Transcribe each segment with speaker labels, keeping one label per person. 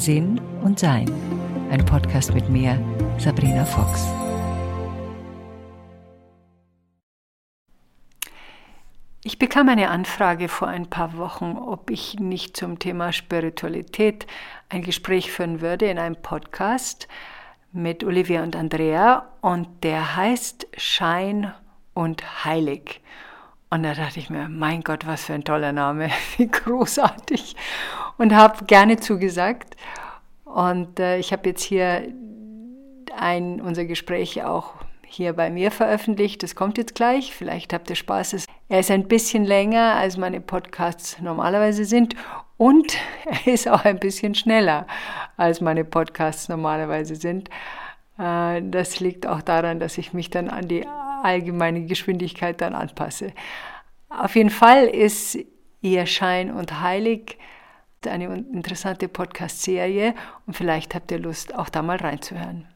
Speaker 1: Sinn und Sein. Ein Podcast mit mir, Sabrina Fox. Ich bekam eine Anfrage vor ein paar Wochen, ob ich nicht zum Thema Spiritualität ein Gespräch führen würde in einem Podcast mit Olivia und Andrea und der heißt Schein und Heilig. Und da dachte ich mir, mein Gott, was für ein toller Name, wie großartig. Und habe gerne zugesagt. Und äh, ich habe jetzt hier ein, unser Gespräch auch hier bei mir veröffentlicht. Das kommt jetzt gleich. Vielleicht habt ihr Spaß. Er ist ein bisschen länger, als meine Podcasts normalerweise sind. Und er ist auch ein bisschen schneller, als meine Podcasts normalerweise sind. Äh, das liegt auch daran, dass ich mich dann an die allgemeine Geschwindigkeit dann anpasse. Auf jeden Fall ist Ihr Schein und Heilig eine interessante Podcast-Serie und vielleicht habt ihr Lust, auch da mal reinzuhören.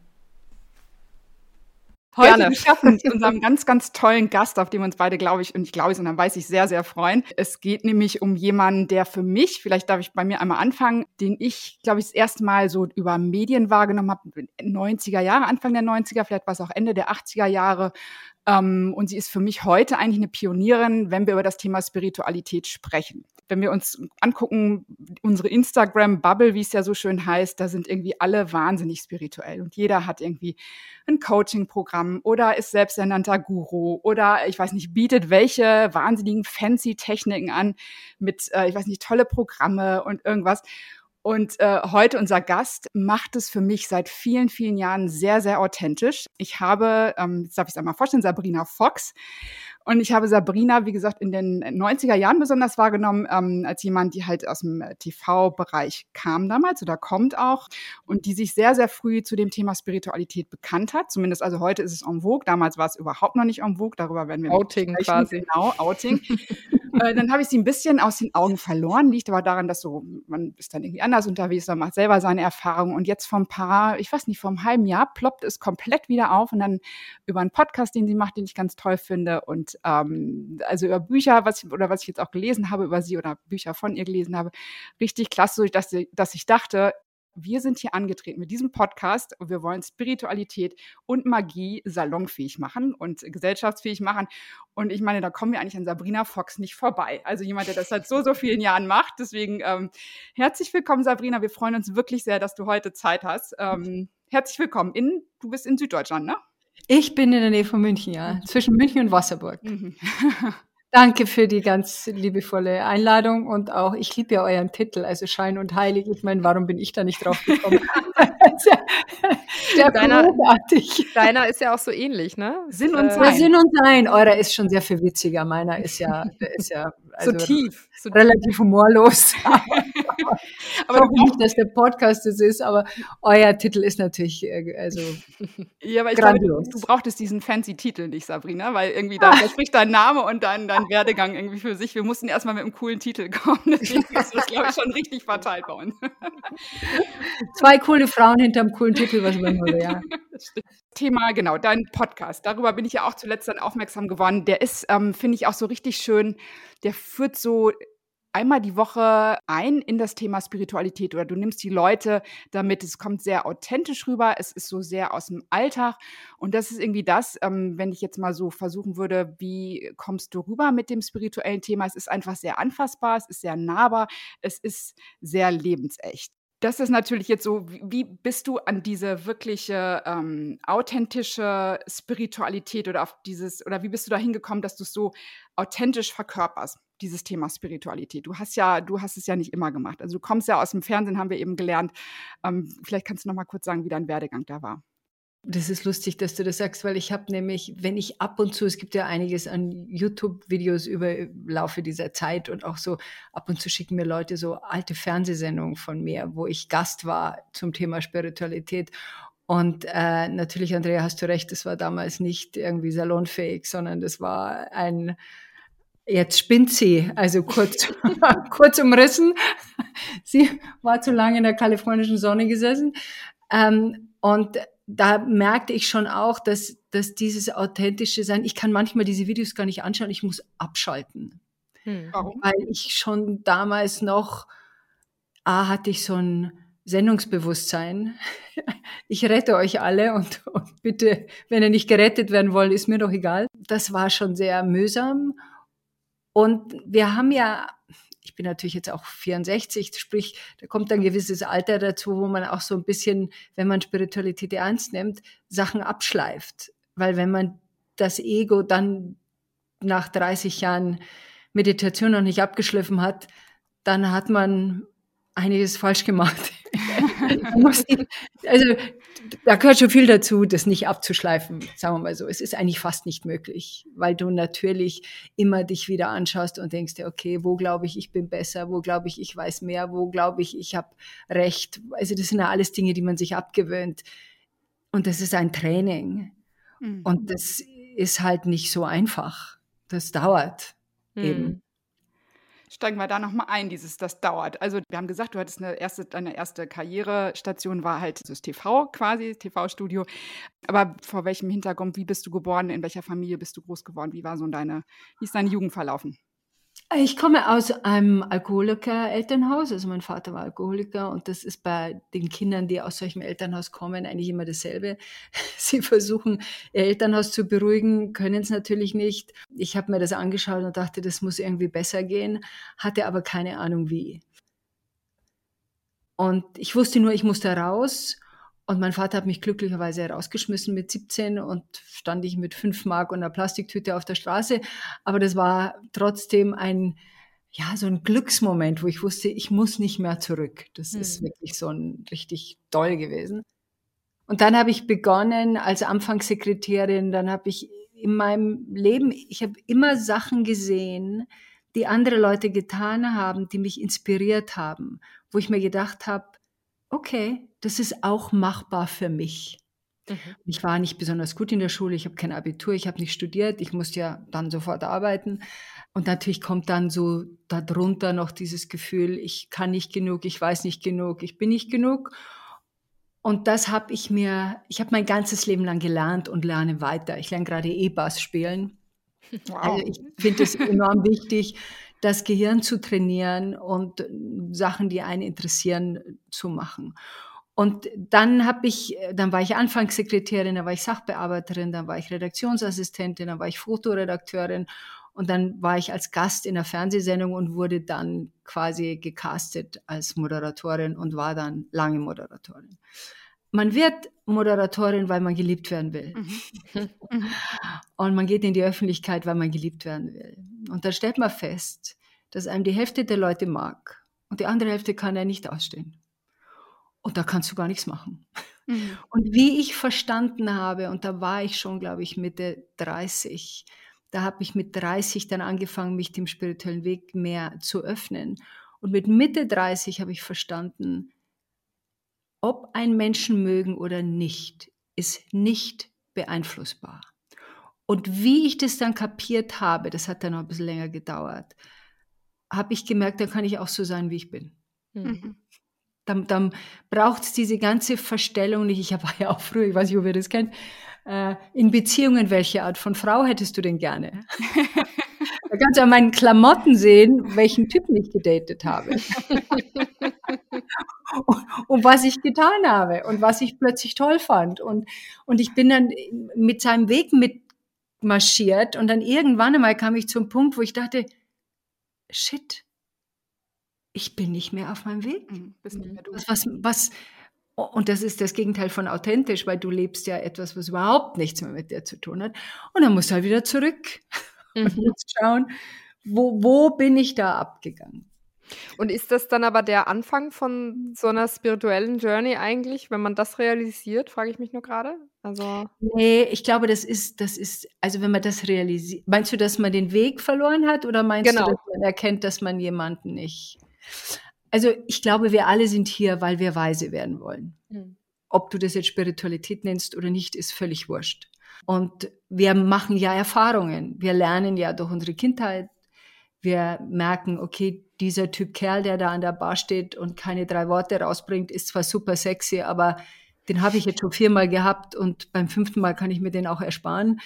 Speaker 2: Heute Gerne. geschafft mit unserem ganz, ganz tollen Gast, auf den wir uns beide, glaube ich, und ich glaube es, und dann weiß ich sehr, sehr freuen. Es geht nämlich um jemanden, der für mich, vielleicht darf ich bei mir einmal anfangen, den ich, glaube ich, das erste Mal so über Medien wahrgenommen habe, 90er Jahre, Anfang der 90er, vielleicht war es auch Ende der 80er Jahre, und sie ist für mich heute eigentlich eine Pionierin, wenn wir über das Thema Spiritualität sprechen. Wenn wir uns angucken, unsere Instagram-Bubble, wie es ja so schön heißt, da sind irgendwie alle wahnsinnig spirituell und jeder hat irgendwie ein Coaching-Programm oder ist selbsternannter Guru oder ich weiß nicht, bietet welche wahnsinnigen fancy Techniken an mit, äh, ich weiß nicht, tolle Programme und irgendwas. Und äh, heute unser Gast macht es für mich seit vielen, vielen Jahren sehr, sehr authentisch. Ich habe, ähm, jetzt darf ich es einmal vorstellen, Sabrina Fox. Und ich habe Sabrina, wie gesagt, in den 90er Jahren besonders wahrgenommen, ähm, als jemand, die halt aus dem äh, TV-Bereich kam damals oder kommt auch und die sich sehr, sehr früh zu dem Thema Spiritualität bekannt hat. Zumindest also heute ist es en vogue. Damals war es überhaupt noch nicht en vogue. Darüber werden wir
Speaker 3: Outing quasi.
Speaker 2: Genau, Outing. äh, dann habe ich sie ein bisschen aus den Augen verloren. Liegt aber daran, dass so, man ist dann irgendwie anders unterwegs, man macht selber seine Erfahrungen. Und jetzt vor ein paar, ich weiß nicht, vor einem halben Jahr ploppt es komplett wieder auf und dann über einen Podcast, den sie macht, den ich ganz toll finde und ähm, also über Bücher, was ich, oder was ich jetzt auch gelesen habe über sie oder Bücher von ihr gelesen habe, richtig klasse, dass, dass ich dachte, wir sind hier angetreten mit diesem Podcast und wir wollen Spiritualität und Magie salonfähig machen und gesellschaftsfähig machen. Und ich meine, da kommen wir eigentlich an Sabrina Fox nicht vorbei. Also jemand, der das seit so, so vielen Jahren macht. Deswegen ähm, herzlich willkommen, Sabrina. Wir freuen uns wirklich sehr, dass du heute Zeit hast. Ähm, herzlich willkommen. In, du bist in Süddeutschland, ne?
Speaker 3: Ich bin in der Nähe von München, ja. Zwischen München und Wasserburg. Mhm. Danke für die ganz liebevolle Einladung und auch, ich liebe ja euren Titel, also Schein und Heilig. Ich meine, warum bin ich da nicht drauf gekommen?
Speaker 2: sehr deiner, großartig. Deiner ist ja auch so ähnlich, ne?
Speaker 3: Sinn und äh, Sein. Sinn und Sein. Eurer ist schon sehr viel witziger. Meiner ist ja, der ist ja
Speaker 2: also so tief,
Speaker 3: so relativ humorlos. aber ich nicht, dass der Podcast das ist, aber euer Titel ist natürlich äh, also
Speaker 2: ja, aber ich grandios. Glaube, du brauchtest diesen fancy Titel nicht, Sabrina, weil irgendwie da, da spricht dein Name und dein, dein Werdegang irgendwie für sich. Wir mussten erstmal mit einem coolen Titel kommen. Deswegen ist das, glaube ich, schon richtig verteilt bei uns.
Speaker 3: Zwei coole Frauen hinterm coolen Titel, was man nur, ja.
Speaker 2: Thema, genau, dein Podcast. Darüber bin ich ja auch zuletzt dann aufmerksam geworden. Der ist, ähm, finde ich, auch so richtig schön. Der führt so einmal die Woche ein in das Thema Spiritualität oder du nimmst die Leute damit. Es kommt sehr authentisch rüber. Es ist so sehr aus dem Alltag. Und das ist irgendwie das, ähm, wenn ich jetzt mal so versuchen würde, wie kommst du rüber mit dem spirituellen Thema? Es ist einfach sehr anfassbar, es ist sehr nahbar, es ist sehr lebensecht das ist natürlich jetzt so, wie bist du an diese wirkliche ähm, authentische Spiritualität oder auf dieses, oder wie bist du da hingekommen, dass du es so authentisch verkörperst, dieses Thema Spiritualität? Du hast ja, du hast es ja nicht immer gemacht. Also du kommst ja aus dem Fernsehen, haben wir eben gelernt. Ähm, vielleicht kannst du noch mal kurz sagen, wie dein Werdegang da war.
Speaker 3: Das ist lustig, dass du das sagst, weil ich habe nämlich, wenn ich ab und zu, es gibt ja einiges an YouTube-Videos über Laufe dieser Zeit und auch so ab und zu schicken mir Leute so alte Fernsehsendungen von mir, wo ich Gast war zum Thema Spiritualität. Und äh, natürlich, Andrea, hast du recht, das war damals nicht irgendwie salonfähig, sondern das war ein, jetzt spinnt sie, also kurz, kurz umrissen. sie war zu lange in der kalifornischen Sonne gesessen. Ähm, und da merkte ich schon auch, dass, dass dieses authentische Sein, ich kann manchmal diese Videos gar nicht anschauen, ich muss abschalten. Hm. Warum? Weil ich schon damals noch, A, hatte ich so ein, Sendungsbewusstsein. Ich rette euch alle und, und bitte, wenn ihr nicht gerettet werden wollt, ist mir doch egal. Das war schon sehr mühsam. Und wir haben ja, ich bin natürlich jetzt auch 64, sprich, da kommt ein gewisses Alter dazu, wo man auch so ein bisschen, wenn man Spiritualität ernst nimmt, Sachen abschleift. Weil wenn man das Ego dann nach 30 Jahren Meditation noch nicht abgeschliffen hat, dann hat man einiges falsch gemacht. also da gehört schon viel dazu, das nicht abzuschleifen, sagen wir mal so. Es ist eigentlich fast nicht möglich, weil du natürlich immer dich wieder anschaust und denkst dir, okay, wo glaube ich, ich bin besser, wo glaube ich, ich weiß mehr, wo glaube ich, ich habe recht. Also das sind ja alles Dinge, die man sich abgewöhnt. Und das ist ein Training. Mhm. Und das ist halt nicht so einfach. Das dauert mhm. eben
Speaker 2: steigen wir da nochmal ein, dieses, das dauert. Also wir haben gesagt, du hattest eine erste, deine erste Karrierestation war halt das TV quasi, TV-Studio. Aber vor welchem Hintergrund, wie bist du geboren, in welcher Familie bist du groß geworden, wie war so deine, wie ist deine Jugend verlaufen?
Speaker 3: Ich komme aus einem Alkoholiker-Elternhaus. Also mein Vater war Alkoholiker und das ist bei den Kindern, die aus solchem Elternhaus kommen, eigentlich immer dasselbe. Sie versuchen, ihr Elternhaus zu beruhigen, können es natürlich nicht. Ich habe mir das angeschaut und dachte, das muss irgendwie besser gehen, hatte aber keine Ahnung wie. Und ich wusste nur, ich musste raus und mein Vater hat mich glücklicherweise herausgeschmissen mit 17 und stand ich mit 5 Mark und einer Plastiktüte auf der Straße. Aber das war trotzdem ein, ja, so ein Glücksmoment, wo ich wusste, ich muss nicht mehr zurück. Das mhm. ist wirklich so ein richtig toll gewesen. Und dann habe ich begonnen als Anfangssekretärin, dann habe ich in meinem Leben, ich habe immer Sachen gesehen, die andere Leute getan haben, die mich inspiriert haben, wo ich mir gedacht habe, okay, das ist auch machbar für mich. Mhm. Ich war nicht besonders gut in der Schule, ich habe kein Abitur, ich habe nicht studiert, ich musste ja dann sofort arbeiten. Und natürlich kommt dann so darunter noch dieses Gefühl, ich kann nicht genug, ich weiß nicht genug, ich bin nicht genug. Und das habe ich mir, ich habe mein ganzes Leben lang gelernt und lerne weiter. Ich lerne gerade E-Bass spielen. Wow. Also ich finde es enorm wichtig, das Gehirn zu trainieren und Sachen, die einen interessieren, zu machen. Und dann habe ich, dann war ich Anfangssekretärin, dann war ich Sachbearbeiterin, dann war ich Redaktionsassistentin, dann war ich Fotoredakteurin und dann war ich als Gast in der Fernsehsendung und wurde dann quasi gecastet als Moderatorin und war dann lange Moderatorin. Man wird Moderatorin, weil man geliebt werden will. Mhm. mhm. und man geht in die Öffentlichkeit, weil man geliebt werden will. Und dann stellt man fest, dass einem die Hälfte der Leute mag und die andere Hälfte kann er nicht ausstehen. Und da kannst du gar nichts machen. Mhm. Und wie ich verstanden habe, und da war ich schon, glaube ich, Mitte 30, da habe ich mit 30 dann angefangen, mich dem spirituellen Weg mehr zu öffnen. Und mit Mitte 30 habe ich verstanden, ob ein Menschen mögen oder nicht, ist nicht beeinflussbar. Und wie ich das dann kapiert habe, das hat dann noch ein bisschen länger gedauert, habe ich gemerkt, dann kann ich auch so sein, wie ich bin. Mhm. Dann, dann braucht es diese ganze Verstellung nicht. Ich war ja auch früher, ich weiß nicht, ob ihr das kennt, äh, in Beziehungen, welche Art von Frau hättest du denn gerne? da kannst du an meinen Klamotten sehen, welchen Typen ich gedatet habe. und, und, was ich getan habe und was ich plötzlich toll fand. Und, und ich bin dann mit seinem Weg mitmarschiert und dann irgendwann einmal kam ich zum Punkt, wo ich dachte, shit, ich bin nicht mehr auf meinem Weg. Mhm, was, was, was, und das ist das Gegenteil von authentisch, weil du lebst ja etwas, was überhaupt nichts mehr mit dir zu tun hat. Und dann musst du halt wieder zurück mhm. und schauen, wo, wo bin ich da abgegangen.
Speaker 4: Und ist das dann aber der Anfang von so einer spirituellen Journey eigentlich, wenn man das realisiert, frage ich mich nur gerade?
Speaker 3: Also nee, ich glaube, das ist, das ist, also wenn man das realisiert, meinst du, dass man den Weg verloren hat oder meinst genau. du, dass man erkennt, dass man jemanden nicht also ich glaube, wir alle sind hier, weil wir weise werden wollen. Mhm. Ob du das jetzt Spiritualität nennst oder nicht, ist völlig wurscht. Und wir machen ja Erfahrungen. Wir lernen ja durch unsere Kindheit. Wir merken, okay, dieser Typ Kerl, der da an der Bar steht und keine drei Worte rausbringt, ist zwar super sexy, aber den habe ich jetzt schon viermal gehabt und beim fünften Mal kann ich mir den auch ersparen,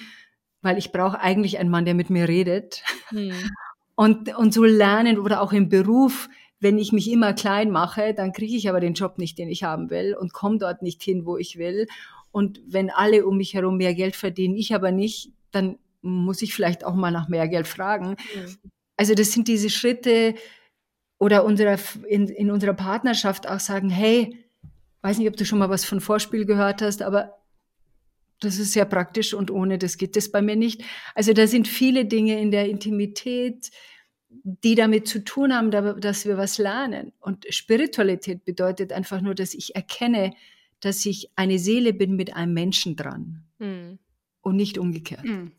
Speaker 3: weil ich brauche eigentlich einen Mann, der mit mir redet. Hm. Und, und so lernen oder auch im Beruf wenn ich mich immer klein mache, dann kriege ich aber den Job nicht, den ich haben will und komme dort nicht hin, wo ich will. Und wenn alle um mich herum mehr Geld verdienen, ich aber nicht, dann muss ich vielleicht auch mal nach mehr Geld fragen. Mhm. Also das sind diese Schritte oder unsere, in, in unserer Partnerschaft auch sagen, hey, weiß nicht, ob du schon mal was von Vorspiel gehört hast, aber das ist sehr praktisch und ohne das geht das bei mir nicht. Also da sind viele Dinge in der Intimität, die damit zu tun haben, dass wir was lernen. Und Spiritualität bedeutet einfach nur, dass ich erkenne, dass ich eine Seele bin mit einem Menschen dran mhm. und nicht umgekehrt. Mhm.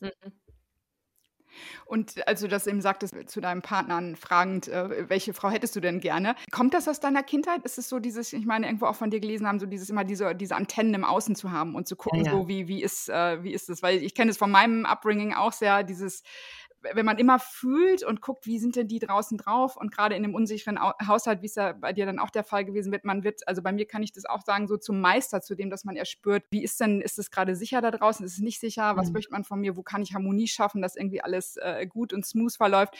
Speaker 2: Und als du das eben sagtest zu deinem Partner fragend, äh, welche Frau hättest du denn gerne? Kommt das aus deiner Kindheit? Ist es so dieses, ich meine, irgendwo auch von dir gelesen haben, so dieses immer diese, diese Antennen im Außen zu haben und zu gucken, ja, ja. so wie, wie ist, äh, wie ist das? Weil ich kenne es von meinem Upbringing auch sehr, dieses wenn man immer fühlt und guckt, wie sind denn die draußen drauf und gerade in einem unsicheren Haushalt, wie es ja bei dir dann auch der Fall gewesen wird, man wird, also bei mir kann ich das auch sagen, so zum Meister, zu dem, dass man erspürt, wie ist denn, ist es gerade sicher da draußen, ist es nicht sicher, was mhm. möchte man von mir, wo kann ich Harmonie schaffen, dass irgendwie alles äh, gut und smooth verläuft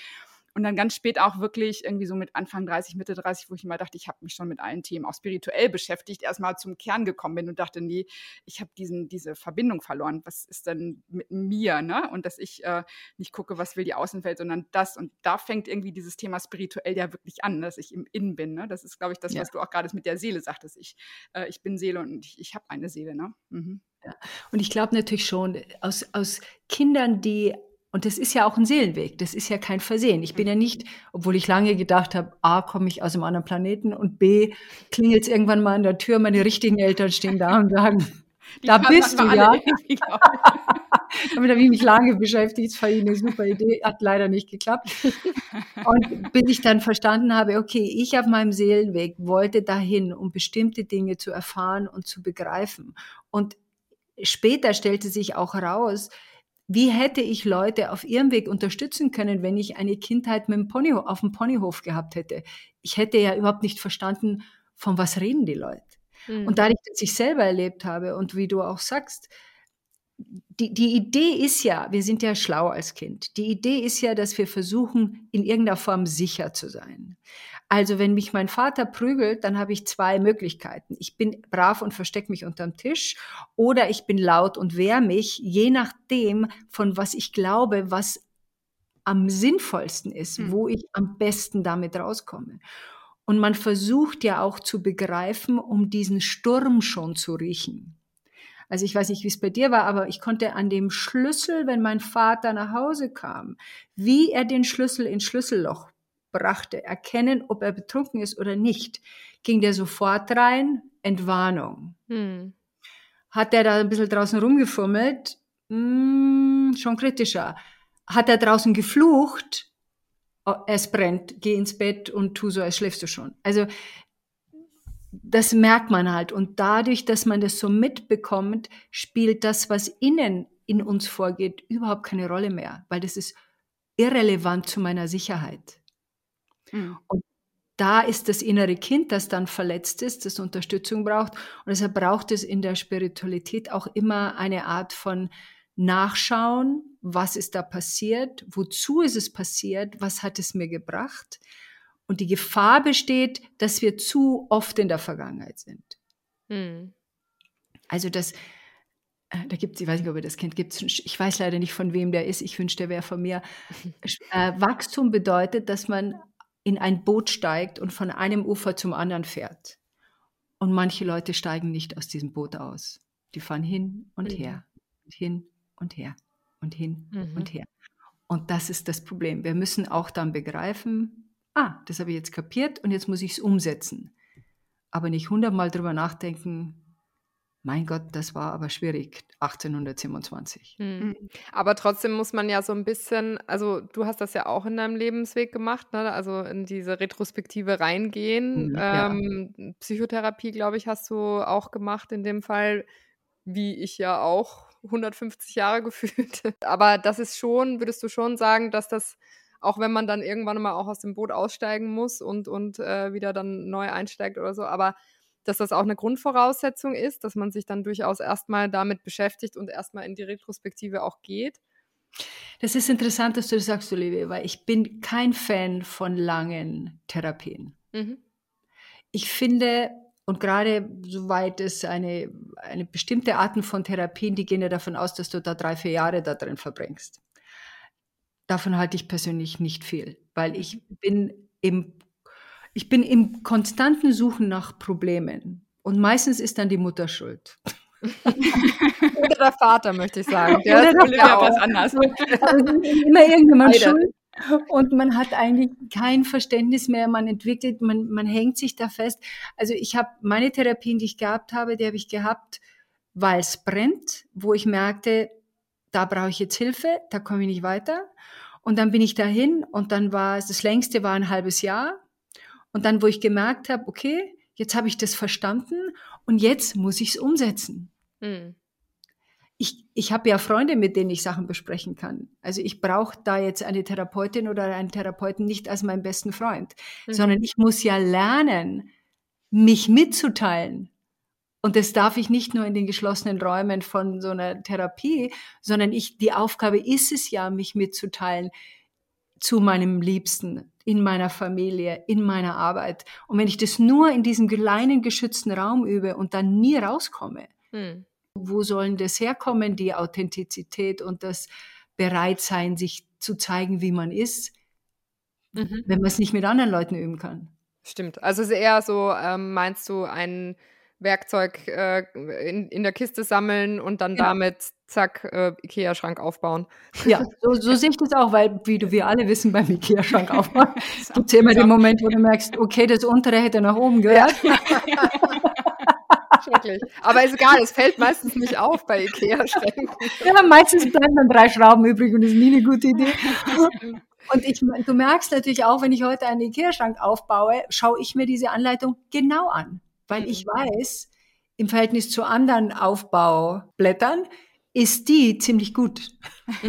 Speaker 2: und dann ganz spät auch wirklich irgendwie so mit Anfang 30, Mitte 30, wo ich immer dachte, ich habe mich schon mit allen Themen auch spirituell beschäftigt, erstmal zum Kern gekommen bin und dachte, nee, ich habe diese Verbindung verloren. Was ist denn mit mir? Ne? Und dass ich äh, nicht gucke, was will die Außenwelt, sondern das. Und da fängt irgendwie dieses Thema spirituell ja wirklich an, dass ich im Innen bin. Ne? Das ist, glaube ich, das, ja. was du auch gerade mit der Seele sagtest. Ich, äh, ich bin Seele und ich, ich habe eine Seele. Ne? Mhm.
Speaker 3: Ja. Und ich glaube natürlich schon, aus, aus Kindern, die und das ist ja auch ein Seelenweg, das ist ja kein Versehen. Ich bin ja nicht, obwohl ich lange gedacht habe, A, komme ich aus einem anderen Planeten und B, klingelt es irgendwann mal an der Tür, meine richtigen Eltern stehen da und sagen, Die da bist du ja. Damit habe ich mich lange beschäftigt, das war eine super Idee, hat leider nicht geklappt. Und bis ich dann verstanden habe, okay, ich auf meinem Seelenweg wollte dahin, um bestimmte Dinge zu erfahren und zu begreifen. Und später stellte sich auch heraus, wie hätte ich Leute auf ihrem Weg unterstützen können, wenn ich eine Kindheit mit dem Ponyhof, auf dem Ponyhof gehabt hätte? Ich hätte ja überhaupt nicht verstanden, von was reden die Leute. Mhm. Und dadurch, dass ich selber erlebt habe und wie du auch sagst, die, die Idee ist ja, wir sind ja schlau als Kind. Die Idee ist ja, dass wir versuchen, in irgendeiner Form sicher zu sein. Also wenn mich mein Vater prügelt, dann habe ich zwei Möglichkeiten. Ich bin brav und verstecke mich unterm Tisch oder ich bin laut und wehre mich, je nachdem, von was ich glaube, was am sinnvollsten ist, mhm. wo ich am besten damit rauskomme. Und man versucht ja auch zu begreifen, um diesen Sturm schon zu riechen. Also ich weiß nicht, wie es bei dir war, aber ich konnte an dem Schlüssel, wenn mein Vater nach Hause kam, wie er den Schlüssel ins Schlüsselloch brachte, erkennen, ob er betrunken ist oder nicht, ging der sofort rein, Entwarnung. Hm. Hat er da ein bisschen draußen rumgefummelt, hm, schon kritischer. Hat er draußen geflucht, oh, es brennt, geh ins Bett und tu so, als schläfst du schon. Also das merkt man halt. Und dadurch, dass man das so mitbekommt, spielt das, was innen in uns vorgeht, überhaupt keine Rolle mehr, weil das ist irrelevant zu meiner Sicherheit. Mhm. Und da ist das innere Kind, das dann verletzt ist, das Unterstützung braucht. Und deshalb braucht es in der Spiritualität auch immer eine Art von Nachschauen, was ist da passiert, wozu ist es passiert, was hat es mir gebracht. Und die Gefahr besteht, dass wir zu oft in der Vergangenheit sind. Mhm. Also das, äh, da gibt es, ich weiß nicht, ob ihr das kennt, gibt's, ich weiß leider nicht, von wem der ist, ich wünschte, der wäre von mir. Äh, Wachstum bedeutet, dass man in ein Boot steigt und von einem Ufer zum anderen fährt. Und manche Leute steigen nicht aus diesem Boot aus. Die fahren hin und mhm. her, und hin und her und hin mhm. und her. Und das ist das Problem. Wir müssen auch dann begreifen, ah, das habe ich jetzt kapiert und jetzt muss ich es umsetzen. Aber nicht hundertmal drüber nachdenken, mein Gott, das war aber schwierig, 1827.
Speaker 4: Mhm. mhm. Aber trotzdem muss man ja so ein bisschen, also du hast das ja auch in deinem Lebensweg gemacht, ne? also in diese Retrospektive reingehen. Mhm, ähm, ja. Psychotherapie, glaube ich, hast du auch gemacht in dem Fall, wie ich ja auch 150 Jahre gefühlt. Aber das ist schon, würdest du schon sagen, dass das auch wenn man dann irgendwann mal auch aus dem Boot aussteigen muss und, und äh, wieder dann neu einsteigt oder so, aber dass das auch eine Grundvoraussetzung ist, dass man sich dann durchaus erstmal damit beschäftigt und erstmal in die Retrospektive auch geht.
Speaker 3: Das ist interessant, dass du das sagst, Olivia, weil ich bin kein Fan von langen Therapien. Mhm. Ich finde, und gerade soweit es eine, eine bestimmte Arten von Therapien, die gehen ja davon aus, dass du da drei, vier Jahre da drin verbringst. Davon halte ich persönlich nicht viel, weil ich bin im, ich bin im konstanten Suchen nach Problemen. Und meistens ist dann die Mutter schuld.
Speaker 4: Oder der Vater, möchte ich sagen.
Speaker 2: Der Oder ist der was anders.
Speaker 3: Also immer irgendjemand Beide. schuld. Und man hat eigentlich kein Verständnis mehr, man entwickelt, man, man hängt sich da fest. Also ich habe meine Therapien, die ich gehabt habe, die habe ich gehabt, weil es brennt, wo ich merkte, da brauche ich jetzt Hilfe, da komme ich nicht weiter. Und dann bin ich dahin und dann war es, das längste war ein halbes Jahr. Und dann, wo ich gemerkt habe, okay, jetzt habe ich das verstanden und jetzt muss ich es umsetzen. Mhm ich, ich habe ja Freunde, mit denen ich Sachen besprechen kann. Also ich brauche da jetzt eine Therapeutin oder einen Therapeuten nicht als meinen besten Freund, mhm. sondern ich muss ja lernen, mich mitzuteilen. Und das darf ich nicht nur in den geschlossenen Räumen von so einer Therapie, sondern ich, die Aufgabe ist es ja, mich mitzuteilen zu meinem Liebsten, in meiner Familie, in meiner Arbeit. Und wenn ich das nur in diesem kleinen geschützten Raum übe und dann nie rauskomme, mhm wo sollen das herkommen, die Authentizität und das Bereitsein, sich zu zeigen, wie man ist, mhm. wenn man es nicht mit anderen Leuten üben kann.
Speaker 4: Stimmt. Also es ist eher so, ähm, meinst du, ein Werkzeug äh, in, in der Kiste sammeln und dann ja. damit, zack, äh, Ikea-Schrank aufbauen.
Speaker 3: Ja, so, so sehe ich das auch, weil, wie du, wir alle wissen, beim Ikea-Schrank aufbauen gibt es immer den Moment, wo du merkst, okay, das untere hätte nach oben gehört. Ja.
Speaker 4: Schrecklich. Aber ist egal, es fällt meistens nicht auf bei Ikea-Schränken.
Speaker 3: Ja, meistens bleiben dann drei Schrauben übrig und das ist nie eine gute Idee. Und ich, du merkst natürlich auch, wenn ich heute einen Ikea-Schrank aufbaue, schaue ich mir diese Anleitung genau an, weil ich mhm. weiß, im Verhältnis zu anderen Aufbaublättern ist die ziemlich gut.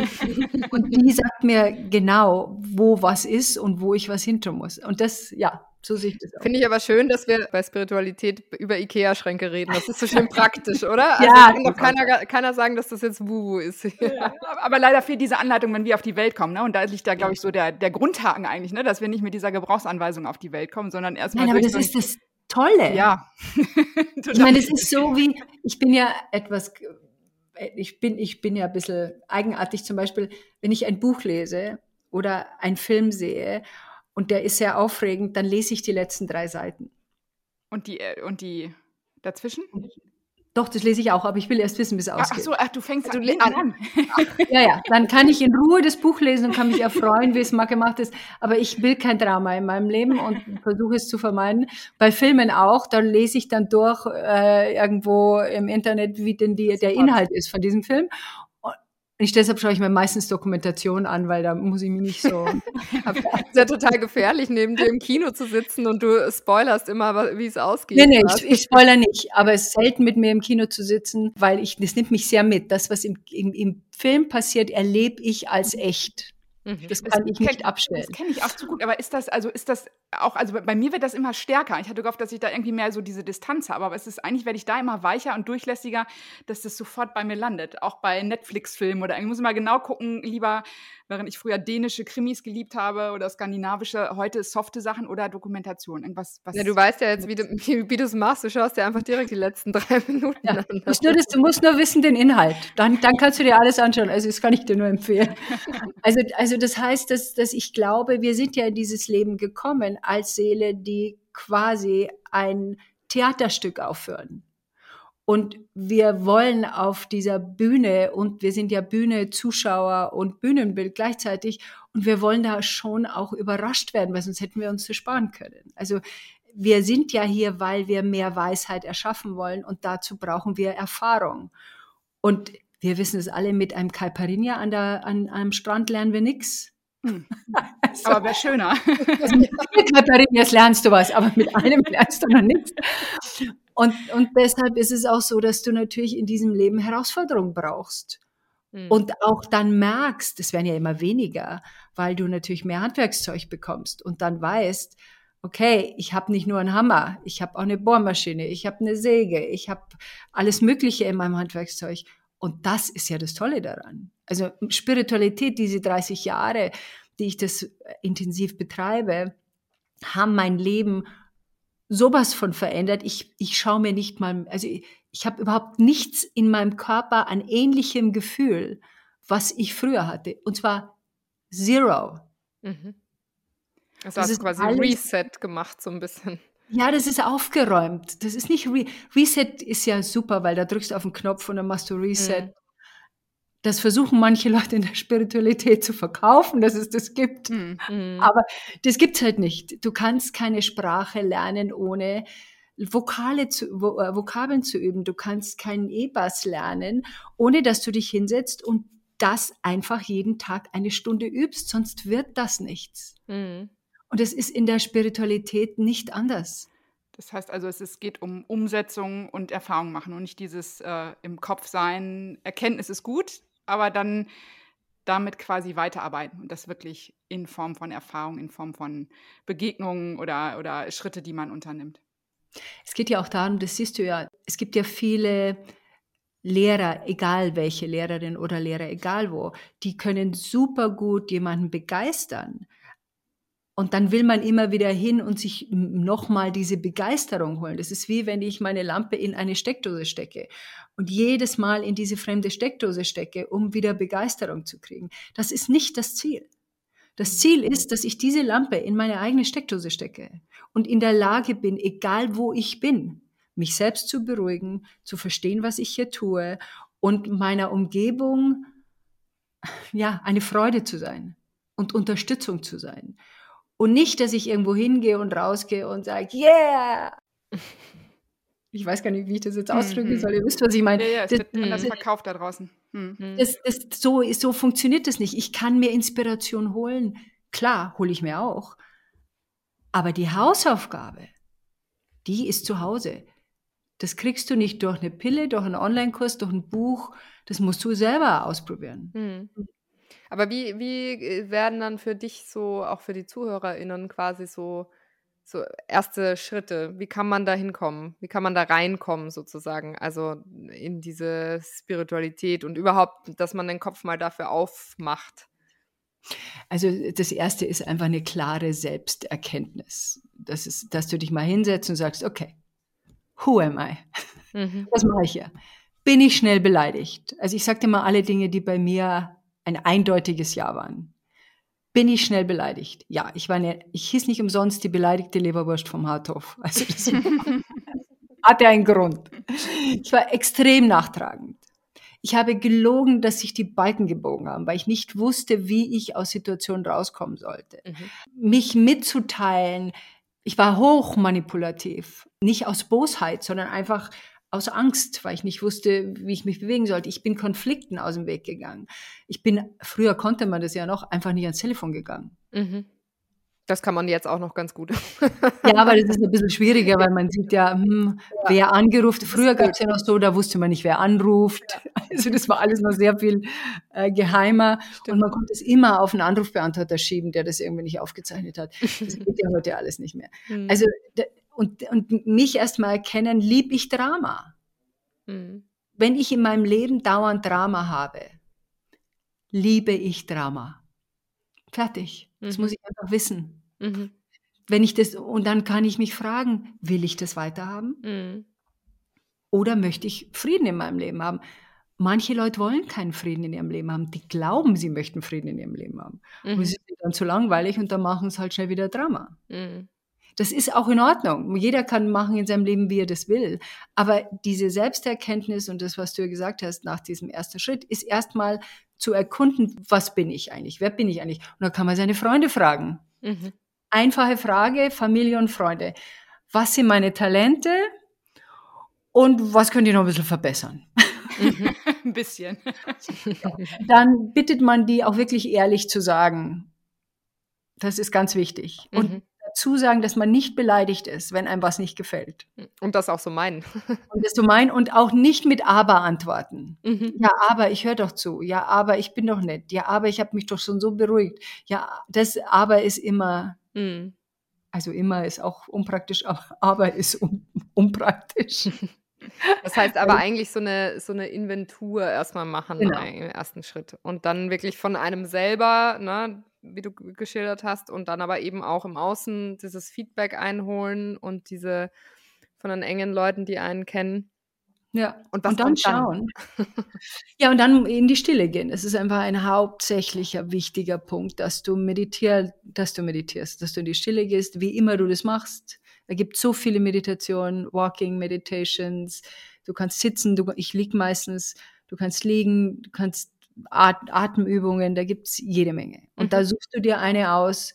Speaker 3: und die sagt mir genau, wo was ist und wo ich was hinter muss. Und das, ja, so sehe ich das
Speaker 4: auch. Finde ich aber schön, dass wir bei Spiritualität über Ikea-Schränke reden. Das ist so schön praktisch, oder? Also
Speaker 2: ja,
Speaker 4: kann doch keiner, keiner sagen, dass das jetzt Wuhu ist.
Speaker 2: Ja, aber leider fehlt diese Anleitung, wenn wir auf die Welt kommen. Ne? Und da liegt da, glaube ich, so der, der Grundhaken eigentlich, ne? dass wir nicht mit dieser Gebrauchsanweisung auf die Welt kommen, sondern erstmal.
Speaker 3: Nein, aber das ist das Tolle.
Speaker 2: Ja.
Speaker 3: ich meine, es ist so wie, ich bin ja etwas, ich bin, ich bin ja ein bisschen eigenartig, zum Beispiel, wenn ich ein Buch lese oder einen Film sehe und der ist sehr aufregend, dann lese ich die letzten drei Seiten.
Speaker 2: Und die, äh, und die dazwischen?
Speaker 3: Doch, das lese ich auch, aber ich will erst wissen, wie es ausgeht.
Speaker 2: Ach so, ach, du fängst du an. an.
Speaker 3: ja, ja, dann kann ich in Ruhe das Buch lesen und kann mich erfreuen, wie es mal gemacht ist. Aber ich will kein Drama in meinem Leben und versuche es zu vermeiden. Bei Filmen auch, da lese ich dann durch äh, irgendwo im Internet, wie denn die, der Inhalt ist von diesem Film. Ich, deshalb schaue ich mir meistens Dokumentation an, weil da muss ich mich nicht so.
Speaker 4: ist ja total gefährlich, neben dir im Kino zu sitzen und du spoilerst immer, wie es ausgeht.
Speaker 3: Nee, nee, ich, ich spoiler nicht. Aber es ist selten mit mir im Kino zu sitzen, weil ich, das nimmt mich sehr mit. Das, was im, im, im Film passiert, erlebe ich als echt. Mhm. Das kann das ich nicht abstellen.
Speaker 2: Das kenne ich auch zu gut. Aber ist das, also ist das auch, also bei mir wird das immer stärker. Ich hatte gehofft, dass ich da irgendwie mehr so diese Distanz habe. Aber es ist eigentlich, werde ich da immer weicher und durchlässiger, dass das sofort bei mir landet. Auch bei Netflix-Filmen oder ich muss immer genau gucken, lieber während ich früher dänische Krimis geliebt habe oder skandinavische, heute softe Sachen oder Dokumentation. Irgendwas,
Speaker 4: was ja, du weißt ja jetzt, wie du wie, wie es machst. Du schaust dir einfach direkt die letzten drei Minuten ja. an.
Speaker 3: Nur das, du musst nur wissen den Inhalt. Dann, dann kannst du dir alles anschauen. Also das kann ich dir nur empfehlen. Also, also das heißt, dass, dass ich glaube, wir sind ja in dieses Leben gekommen als Seele, die quasi ein Theaterstück aufführen. Und wir wollen auf dieser Bühne, und wir sind ja Bühne, Zuschauer und Bühnenbild gleichzeitig, und wir wollen da schon auch überrascht werden, weil sonst hätten wir uns zu sparen können. Also wir sind ja hier, weil wir mehr Weisheit erschaffen wollen und dazu brauchen wir Erfahrung. Und wir wissen es alle, mit einem Caipirinha an, der, an einem Strand lernen wir nichts.
Speaker 2: Hm. Also, aber wäre schöner.
Speaker 3: Also mit Caipirinhas lernst du was, aber mit einem lernst du noch nichts. Und, und deshalb ist es auch so, dass du natürlich in diesem Leben Herausforderungen brauchst. Mhm. Und auch dann merkst, es werden ja immer weniger, weil du natürlich mehr Handwerkszeug bekommst und dann weißt, okay, ich habe nicht nur einen Hammer, ich habe auch eine Bohrmaschine, ich habe eine Säge, ich habe alles Mögliche in meinem Handwerkszeug. Und das ist ja das Tolle daran. Also Spiritualität, diese 30 Jahre, die ich das intensiv betreibe, haben mein Leben sowas von verändert. Ich, ich schaue mir nicht mal, also ich, ich habe überhaupt nichts in meinem Körper an ähnlichem Gefühl, was ich früher hatte. Und zwar zero.
Speaker 4: Mhm. Also das hast quasi alles, Reset gemacht, so ein bisschen.
Speaker 3: Ja, das ist aufgeräumt. Das ist nicht Re Reset ist ja super, weil da drückst du auf den Knopf und dann machst du Reset. Mhm. Das versuchen manche Leute in der Spiritualität zu verkaufen, dass es das gibt. Mhm. Aber das gibt's halt nicht. Du kannst keine Sprache lernen, ohne Vokale zu, äh, Vokabeln zu üben. Du kannst keinen E-Bass lernen, ohne dass du dich hinsetzt und das einfach jeden Tag eine Stunde übst, sonst wird das nichts. Mhm. Und es ist in der Spiritualität nicht anders.
Speaker 2: Das heißt also, es ist, geht um Umsetzung und Erfahrung machen und nicht dieses äh, im Kopf sein, Erkenntnis ist gut, aber dann damit quasi weiterarbeiten und das wirklich in Form von Erfahrung, in Form von Begegnungen oder, oder Schritte, die man unternimmt.
Speaker 3: Es geht ja auch darum, das siehst du ja, es gibt ja viele Lehrer, egal welche Lehrerin oder Lehrer, egal wo, die können super gut jemanden begeistern. Und dann will man immer wieder hin und sich nochmal diese Begeisterung holen. Das ist wie wenn ich meine Lampe in eine Steckdose stecke und jedes Mal in diese fremde Steckdose stecke, um wieder Begeisterung zu kriegen. Das ist nicht das Ziel. Das Ziel ist, dass ich diese Lampe in meine eigene Steckdose stecke und in der Lage bin, egal wo ich bin, mich selbst zu beruhigen, zu verstehen, was ich hier tue und meiner Umgebung ja, eine Freude zu sein und Unterstützung zu sein. Und nicht, dass ich irgendwo hingehe und rausgehe und sage, yeah! Ich weiß gar nicht, wie ich das jetzt ausdrücken mhm. soll. Ihr wisst, was ich meine.
Speaker 2: Ja, ja, es das, wird anders verkauft da draußen.
Speaker 3: Mhm. Das, das, so, so funktioniert das nicht. Ich kann mir Inspiration holen. Klar, hole ich mir auch. Aber die Hausaufgabe, die ist zu Hause. Das kriegst du nicht durch eine Pille, durch einen Online-Kurs, durch ein Buch. Das musst du selber ausprobieren. Mhm.
Speaker 4: Aber wie, wie äh, werden dann für dich so, auch für die ZuhörerInnen quasi so, so erste Schritte? Wie kann man da hinkommen? Wie kann man da reinkommen sozusagen? Also in diese Spiritualität und überhaupt, dass man den Kopf mal dafür aufmacht.
Speaker 3: Also das erste ist einfach eine klare Selbsterkenntnis. Das ist, dass du dich mal hinsetzt und sagst, okay, who am I? Mhm. Was mache ich hier? Bin ich schnell beleidigt? Also ich sagte mal alle Dinge, die bei mir ein eindeutiges Ja waren. Bin ich schnell beleidigt? Ja, ich war eine, ich hieß nicht umsonst die beleidigte Leberwurst vom Harthof. Also das hatte einen Grund. Ich war extrem nachtragend. Ich habe gelogen, dass sich die Balken gebogen haben, weil ich nicht wusste, wie ich aus Situationen rauskommen sollte. Mhm. Mich mitzuteilen, ich war hochmanipulativ. Nicht aus Bosheit, sondern einfach aus Angst, weil ich nicht wusste, wie ich mich bewegen sollte. Ich bin Konflikten aus dem Weg gegangen. Ich bin, früher konnte man das ja noch, einfach nicht ans Telefon gegangen. Mhm.
Speaker 4: Das kann man jetzt auch noch ganz gut.
Speaker 3: ja, aber das ist ein bisschen schwieriger, weil man sieht ja, hm, ja. wer angerufen. Früher gab es ja noch so, da wusste man nicht, wer anruft. Also das war alles noch sehr viel äh, geheimer. Stimmt. Und man konnte es immer auf einen Anrufbeantworter schieben, der das irgendwie nicht aufgezeichnet hat. Das geht ja heute alles nicht mehr. Mhm. Also und, und mich erstmal erkennen, lieb ich Drama. Mhm. Wenn ich in meinem Leben dauernd Drama habe, liebe ich Drama. Fertig. Das mhm. muss ich einfach wissen. Mhm. Wenn ich das, und dann kann ich mich fragen, will ich das weiterhaben? Mhm. Oder möchte ich Frieden in meinem Leben haben? Manche Leute wollen keinen Frieden in ihrem Leben haben. Die glauben, sie möchten Frieden in ihrem Leben haben. Mhm. Und es ist dann zu langweilig und dann machen sie halt schnell wieder Drama. Das ist auch in Ordnung. Jeder kann machen in seinem Leben, wie er das will. Aber diese Selbsterkenntnis und das, was du ja gesagt hast nach diesem ersten Schritt, ist erstmal zu erkunden, was bin ich eigentlich? Wer bin ich eigentlich? Und da kann man seine Freunde fragen. Mhm. Einfache Frage, Familie und Freunde. Was sind meine Talente? Und was könnt ihr noch ein bisschen verbessern?
Speaker 2: Mhm. ein bisschen.
Speaker 3: Dann bittet man die auch wirklich ehrlich zu sagen. Das ist ganz wichtig. Mhm. Dazu sagen, dass man nicht beleidigt ist, wenn einem was nicht gefällt.
Speaker 4: Und das auch so meinen.
Speaker 3: und das so meinen und auch nicht mit aber antworten. Mhm. Ja, aber ich höre doch zu. Ja, aber ich bin doch nett. Ja, aber ich habe mich doch schon so beruhigt. Ja, das aber ist immer, mhm. also immer ist auch unpraktisch, aber, aber ist un, unpraktisch.
Speaker 4: Das heißt aber eigentlich so eine, so eine Inventur erstmal machen genau. im ersten Schritt. Und dann wirklich von einem selber, ne, wie du geschildert hast, und dann aber eben auch im Außen dieses Feedback einholen und diese von den engen Leuten, die einen kennen.
Speaker 3: Ja, und, und dann schauen. ja, und dann in die Stille gehen. Es ist einfach ein hauptsächlicher wichtiger Punkt, dass du meditierst, dass du meditierst, dass du in die Stille gehst, wie immer du das machst. Da gibt so viele Meditationen, Walking Meditations. Du kannst sitzen, du, ich lieg meistens, du kannst liegen, du kannst At Atemübungen, da gibt's jede Menge. Und mhm. da suchst du dir eine aus,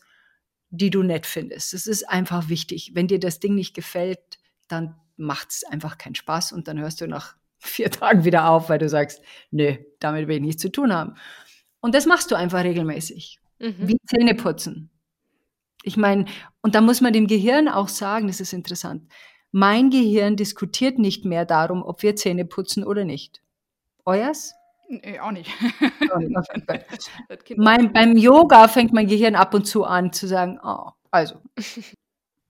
Speaker 3: die du nett findest. Das ist einfach wichtig. Wenn dir das Ding nicht gefällt, dann macht es einfach keinen Spaß und dann hörst du nach vier Tagen wieder auf, weil du sagst, nö, damit will ich nichts zu tun haben. Und das machst du einfach regelmäßig. Mhm. Wie Zähne putzen. Ich meine, und da muss man dem Gehirn auch sagen, das ist interessant. Mein Gehirn diskutiert nicht mehr darum, ob wir Zähne putzen oder nicht. Euers?
Speaker 2: Nee, auch nicht.
Speaker 3: mein, beim Yoga fängt mein Gehirn ab und zu an zu sagen, oh, also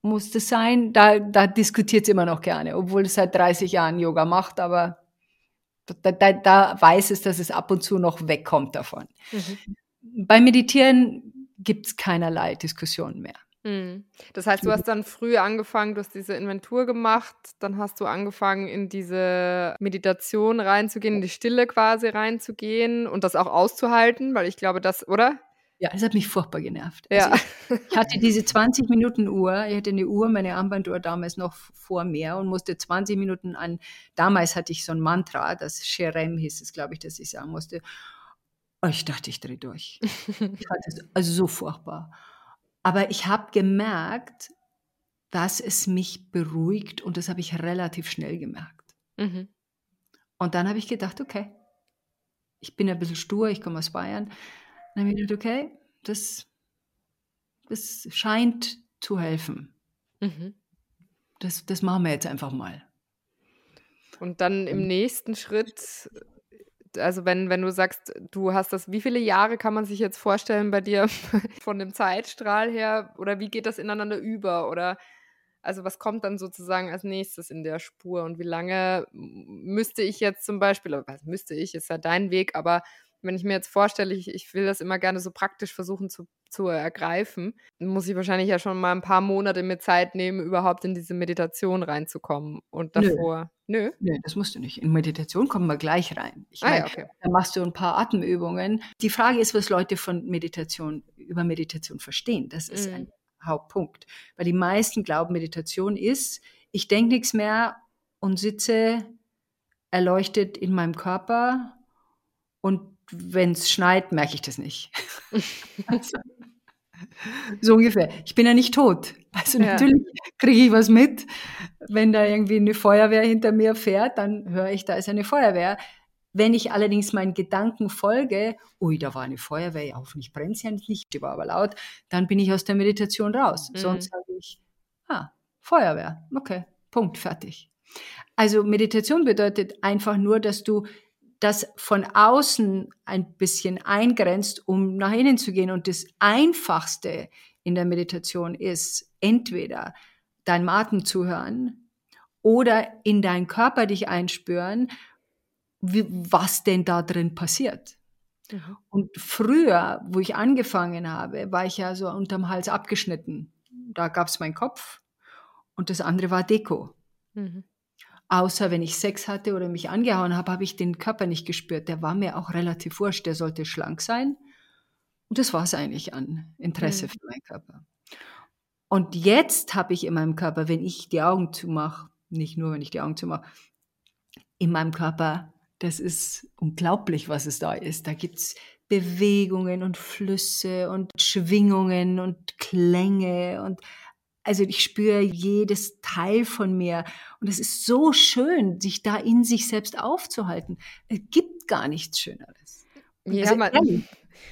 Speaker 3: muss das sein? Da, da diskutiert es immer noch gerne, obwohl es seit 30 Jahren Yoga macht, aber da, da, da weiß es, dass es ab und zu noch wegkommt davon. Mhm. Beim Meditieren gibt es keinerlei Diskussionen mehr.
Speaker 4: Mhm. Das heißt, du hast dann früh angefangen, du hast diese Inventur gemacht, dann hast du angefangen, in diese Meditation reinzugehen, in die Stille quasi reinzugehen und das auch auszuhalten, weil ich glaube, das, oder?
Speaker 3: Ja, das hat mich furchtbar genervt. Ja. Also ich, ich, hatte diese 20 Minuten Uhr, ich hatte eine Uhr, meine Armbanduhr damals noch vor mir und musste 20 Minuten an, damals hatte ich so ein Mantra, das Sherem hieß es, glaube ich, dass ich sagen musste. Und ich dachte, ich drehe durch. ich fand das also so furchtbar. Aber ich habe gemerkt, dass es mich beruhigt und das habe ich relativ schnell gemerkt. Mhm. Und dann habe ich gedacht, okay, ich bin ein bisschen stur, ich komme aus Bayern dann habe ich gedacht, okay, das, das scheint zu helfen. Mhm. Das, das machen wir jetzt einfach mal.
Speaker 4: Und dann im nächsten Schritt, also wenn, wenn du sagst, du hast das, wie viele Jahre kann man sich jetzt vorstellen bei dir von dem Zeitstrahl her? Oder wie geht das ineinander über? Oder also was kommt dann sozusagen als nächstes in der Spur? Und wie lange müsste ich jetzt zum Beispiel, oder was müsste ich, ist ja dein Weg, aber wenn ich mir jetzt vorstelle, ich, ich will das immer gerne so praktisch versuchen zu, zu ergreifen, dann muss ich wahrscheinlich ja schon mal ein paar Monate mir Zeit nehmen, überhaupt in diese Meditation reinzukommen. Und davor.
Speaker 3: Nö. Nö, Nö das musst du nicht. In Meditation kommen wir gleich rein. Ich ah, mein, ja, okay. Da machst du ein paar Atemübungen. Die Frage ist, was Leute von Meditation, über Meditation verstehen. Das ist mhm. ein Hauptpunkt. Weil die meisten glauben, Meditation ist, ich denke nichts mehr und sitze erleuchtet in meinem Körper und wenn es schneit, merke ich das nicht. also, so ungefähr. Ich bin ja nicht tot. Also ja. natürlich kriege ich was mit. Wenn da irgendwie eine Feuerwehr hinter mir fährt, dann höre ich, da ist eine Feuerwehr. Wenn ich allerdings meinen Gedanken folge, ui, da war eine Feuerwehr, ja, hoffentlich brennt es ja nicht, die war aber laut, dann bin ich aus der Meditation raus. Mhm. Sonst sage ich, ah, Feuerwehr, okay, Punkt, fertig. Also Meditation bedeutet einfach nur, dass du das von außen ein bisschen eingrenzt, um nach innen zu gehen. Und das Einfachste in der Meditation ist entweder dein Atem zuhören oder in deinen Körper dich einspüren, wie, was denn da drin passiert. Mhm. Und früher, wo ich angefangen habe, war ich ja so unterm Hals abgeschnitten. Da gab es meinen Kopf und das andere war Deko. Mhm. Außer wenn ich Sex hatte oder mich angehauen habe, habe ich den Körper nicht gespürt. Der war mir auch relativ wurscht. Der sollte schlank sein. Und das war es eigentlich an Interesse mhm. für meinen Körper. Und jetzt habe ich in meinem Körper, wenn ich die Augen zumache, nicht nur wenn ich die Augen zumache, in meinem Körper, das ist unglaublich, was es da ist. Da gibt es Bewegungen und Flüsse und Schwingungen und Klänge und also ich spüre jedes Teil von mir und es ist so schön, sich da in sich selbst aufzuhalten. Es gibt gar nichts Schöneres.
Speaker 4: Ja, also, man,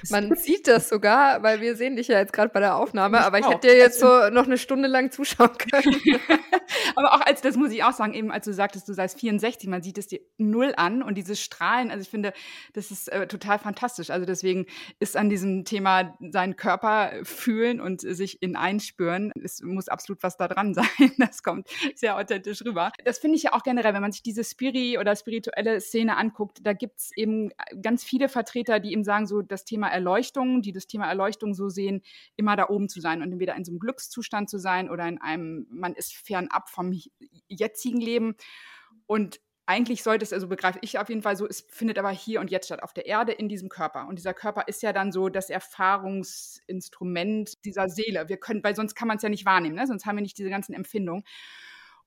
Speaker 4: man sieht das sogar, weil wir sehen dich ja jetzt gerade bei der Aufnahme, aber ich hätte dir jetzt so noch eine Stunde lang zuschauen können.
Speaker 2: aber auch als, das muss ich auch sagen, eben als du sagtest, du seist 64, man sieht es dir null an und dieses Strahlen, also ich finde, das ist äh, total fantastisch. Also deswegen ist an diesem Thema seinen Körper fühlen und sich in einspüren, es muss absolut was da dran sein. Das kommt sehr authentisch rüber. Das finde ich ja auch generell, wenn man sich diese Spiri oder spirituelle Szene anguckt, da gibt es eben ganz viele Vertreter, die eben sagen, so das Thema Thema Erleuchtung, die das Thema Erleuchtung so sehen, immer da oben zu sein und entweder in so einem Glückszustand zu sein oder in einem, man ist fernab vom jetzigen Leben. Und eigentlich sollte es, also begreife ich auf jeden Fall so, es findet aber hier und jetzt statt, auf der Erde, in diesem Körper. Und dieser Körper ist ja dann so das Erfahrungsinstrument dieser Seele. Wir können, weil sonst kann man es ja nicht wahrnehmen, ne? sonst haben wir nicht diese ganzen Empfindungen.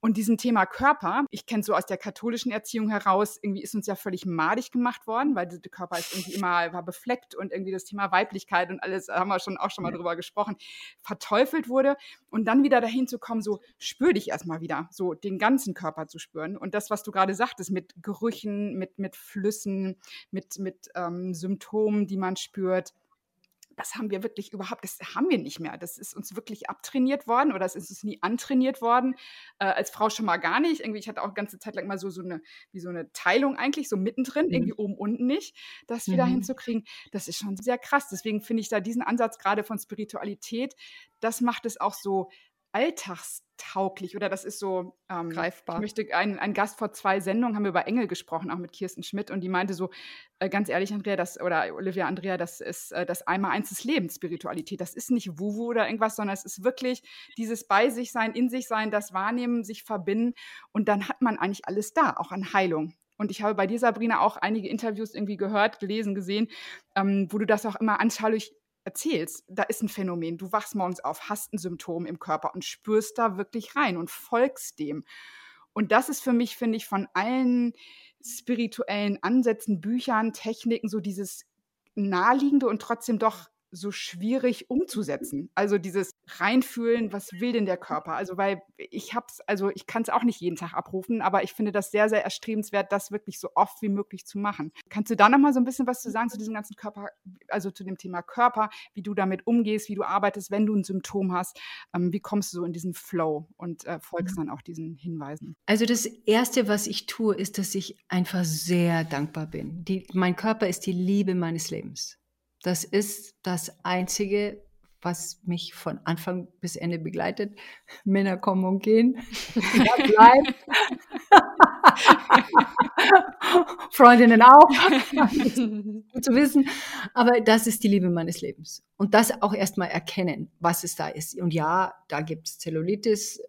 Speaker 2: Und diesem Thema Körper, ich kenne so aus der katholischen Erziehung heraus, irgendwie ist uns ja völlig madig gemacht worden, weil der Körper ist irgendwie immer war befleckt und irgendwie das Thema Weiblichkeit und alles, haben wir schon auch schon mal drüber gesprochen, verteufelt wurde. Und dann wieder dahin zu kommen, so spür dich erstmal wieder, so den ganzen Körper zu spüren. Und das, was du gerade sagtest, mit Gerüchen, mit, mit Flüssen, mit, mit ähm, Symptomen, die man spürt, das haben wir wirklich überhaupt, das haben wir nicht mehr. Das ist uns wirklich abtrainiert worden oder es ist uns nie antrainiert worden. Äh, als Frau schon mal gar nicht. Irgendwie, ich hatte auch eine ganze Zeit lang mal so, so eine, wie so eine Teilung eigentlich, so mittendrin, mhm. irgendwie oben, unten nicht, das wieder mhm. hinzukriegen. Das ist schon sehr krass. Deswegen finde ich da diesen Ansatz gerade von Spiritualität, das macht es auch so alltagstauglich oder das ist so
Speaker 4: ähm, greifbar.
Speaker 2: Ich möchte ein, ein Gast vor zwei Sendungen haben wir über Engel gesprochen, auch mit Kirsten Schmidt und die meinte so äh, ganz ehrlich Andrea, das oder Olivia Andrea, das ist äh, das einmal eins des Lebens Spiritualität. Das ist nicht Wuwu oder irgendwas, sondern es ist wirklich dieses bei sich sein, in sich sein, das Wahrnehmen, sich verbinden und dann hat man eigentlich alles da, auch an Heilung. Und ich habe bei dir, Sabrina, auch einige Interviews irgendwie gehört, gelesen, gesehen, ähm, wo du das auch immer anschaulich erzählst, da ist ein Phänomen. Du wachst morgens auf, hast ein Symptom im Körper und spürst da wirklich rein und folgst dem. Und das ist für mich, finde ich, von allen spirituellen Ansätzen, Büchern, Techniken so dieses naheliegende und trotzdem doch so schwierig umzusetzen. Also dieses reinfühlen, was will denn der Körper? Also weil ich hab's, also ich kann es auch nicht jeden Tag abrufen, aber ich finde das sehr, sehr erstrebenswert, das wirklich so oft wie möglich zu machen. Kannst du da noch mal so ein bisschen was zu sagen zu diesem ganzen Körper, also zu dem Thema Körper, wie du damit umgehst, wie du arbeitest, wenn du ein Symptom hast? Ähm, wie kommst du so in diesen Flow und äh, folgst mhm. dann auch diesen Hinweisen?
Speaker 3: Also das Erste, was ich tue, ist, dass ich einfach sehr dankbar bin. Die, mein Körper ist die Liebe meines Lebens. Das ist das Einzige, was mich von Anfang bis Ende begleitet. Männer kommen und gehen. Ja, bleibt. Freundinnen auch. Gut zu wissen. Aber das ist die Liebe meines Lebens. Und das auch erstmal erkennen, was es da ist. Und ja, da gibt es Zellulitis,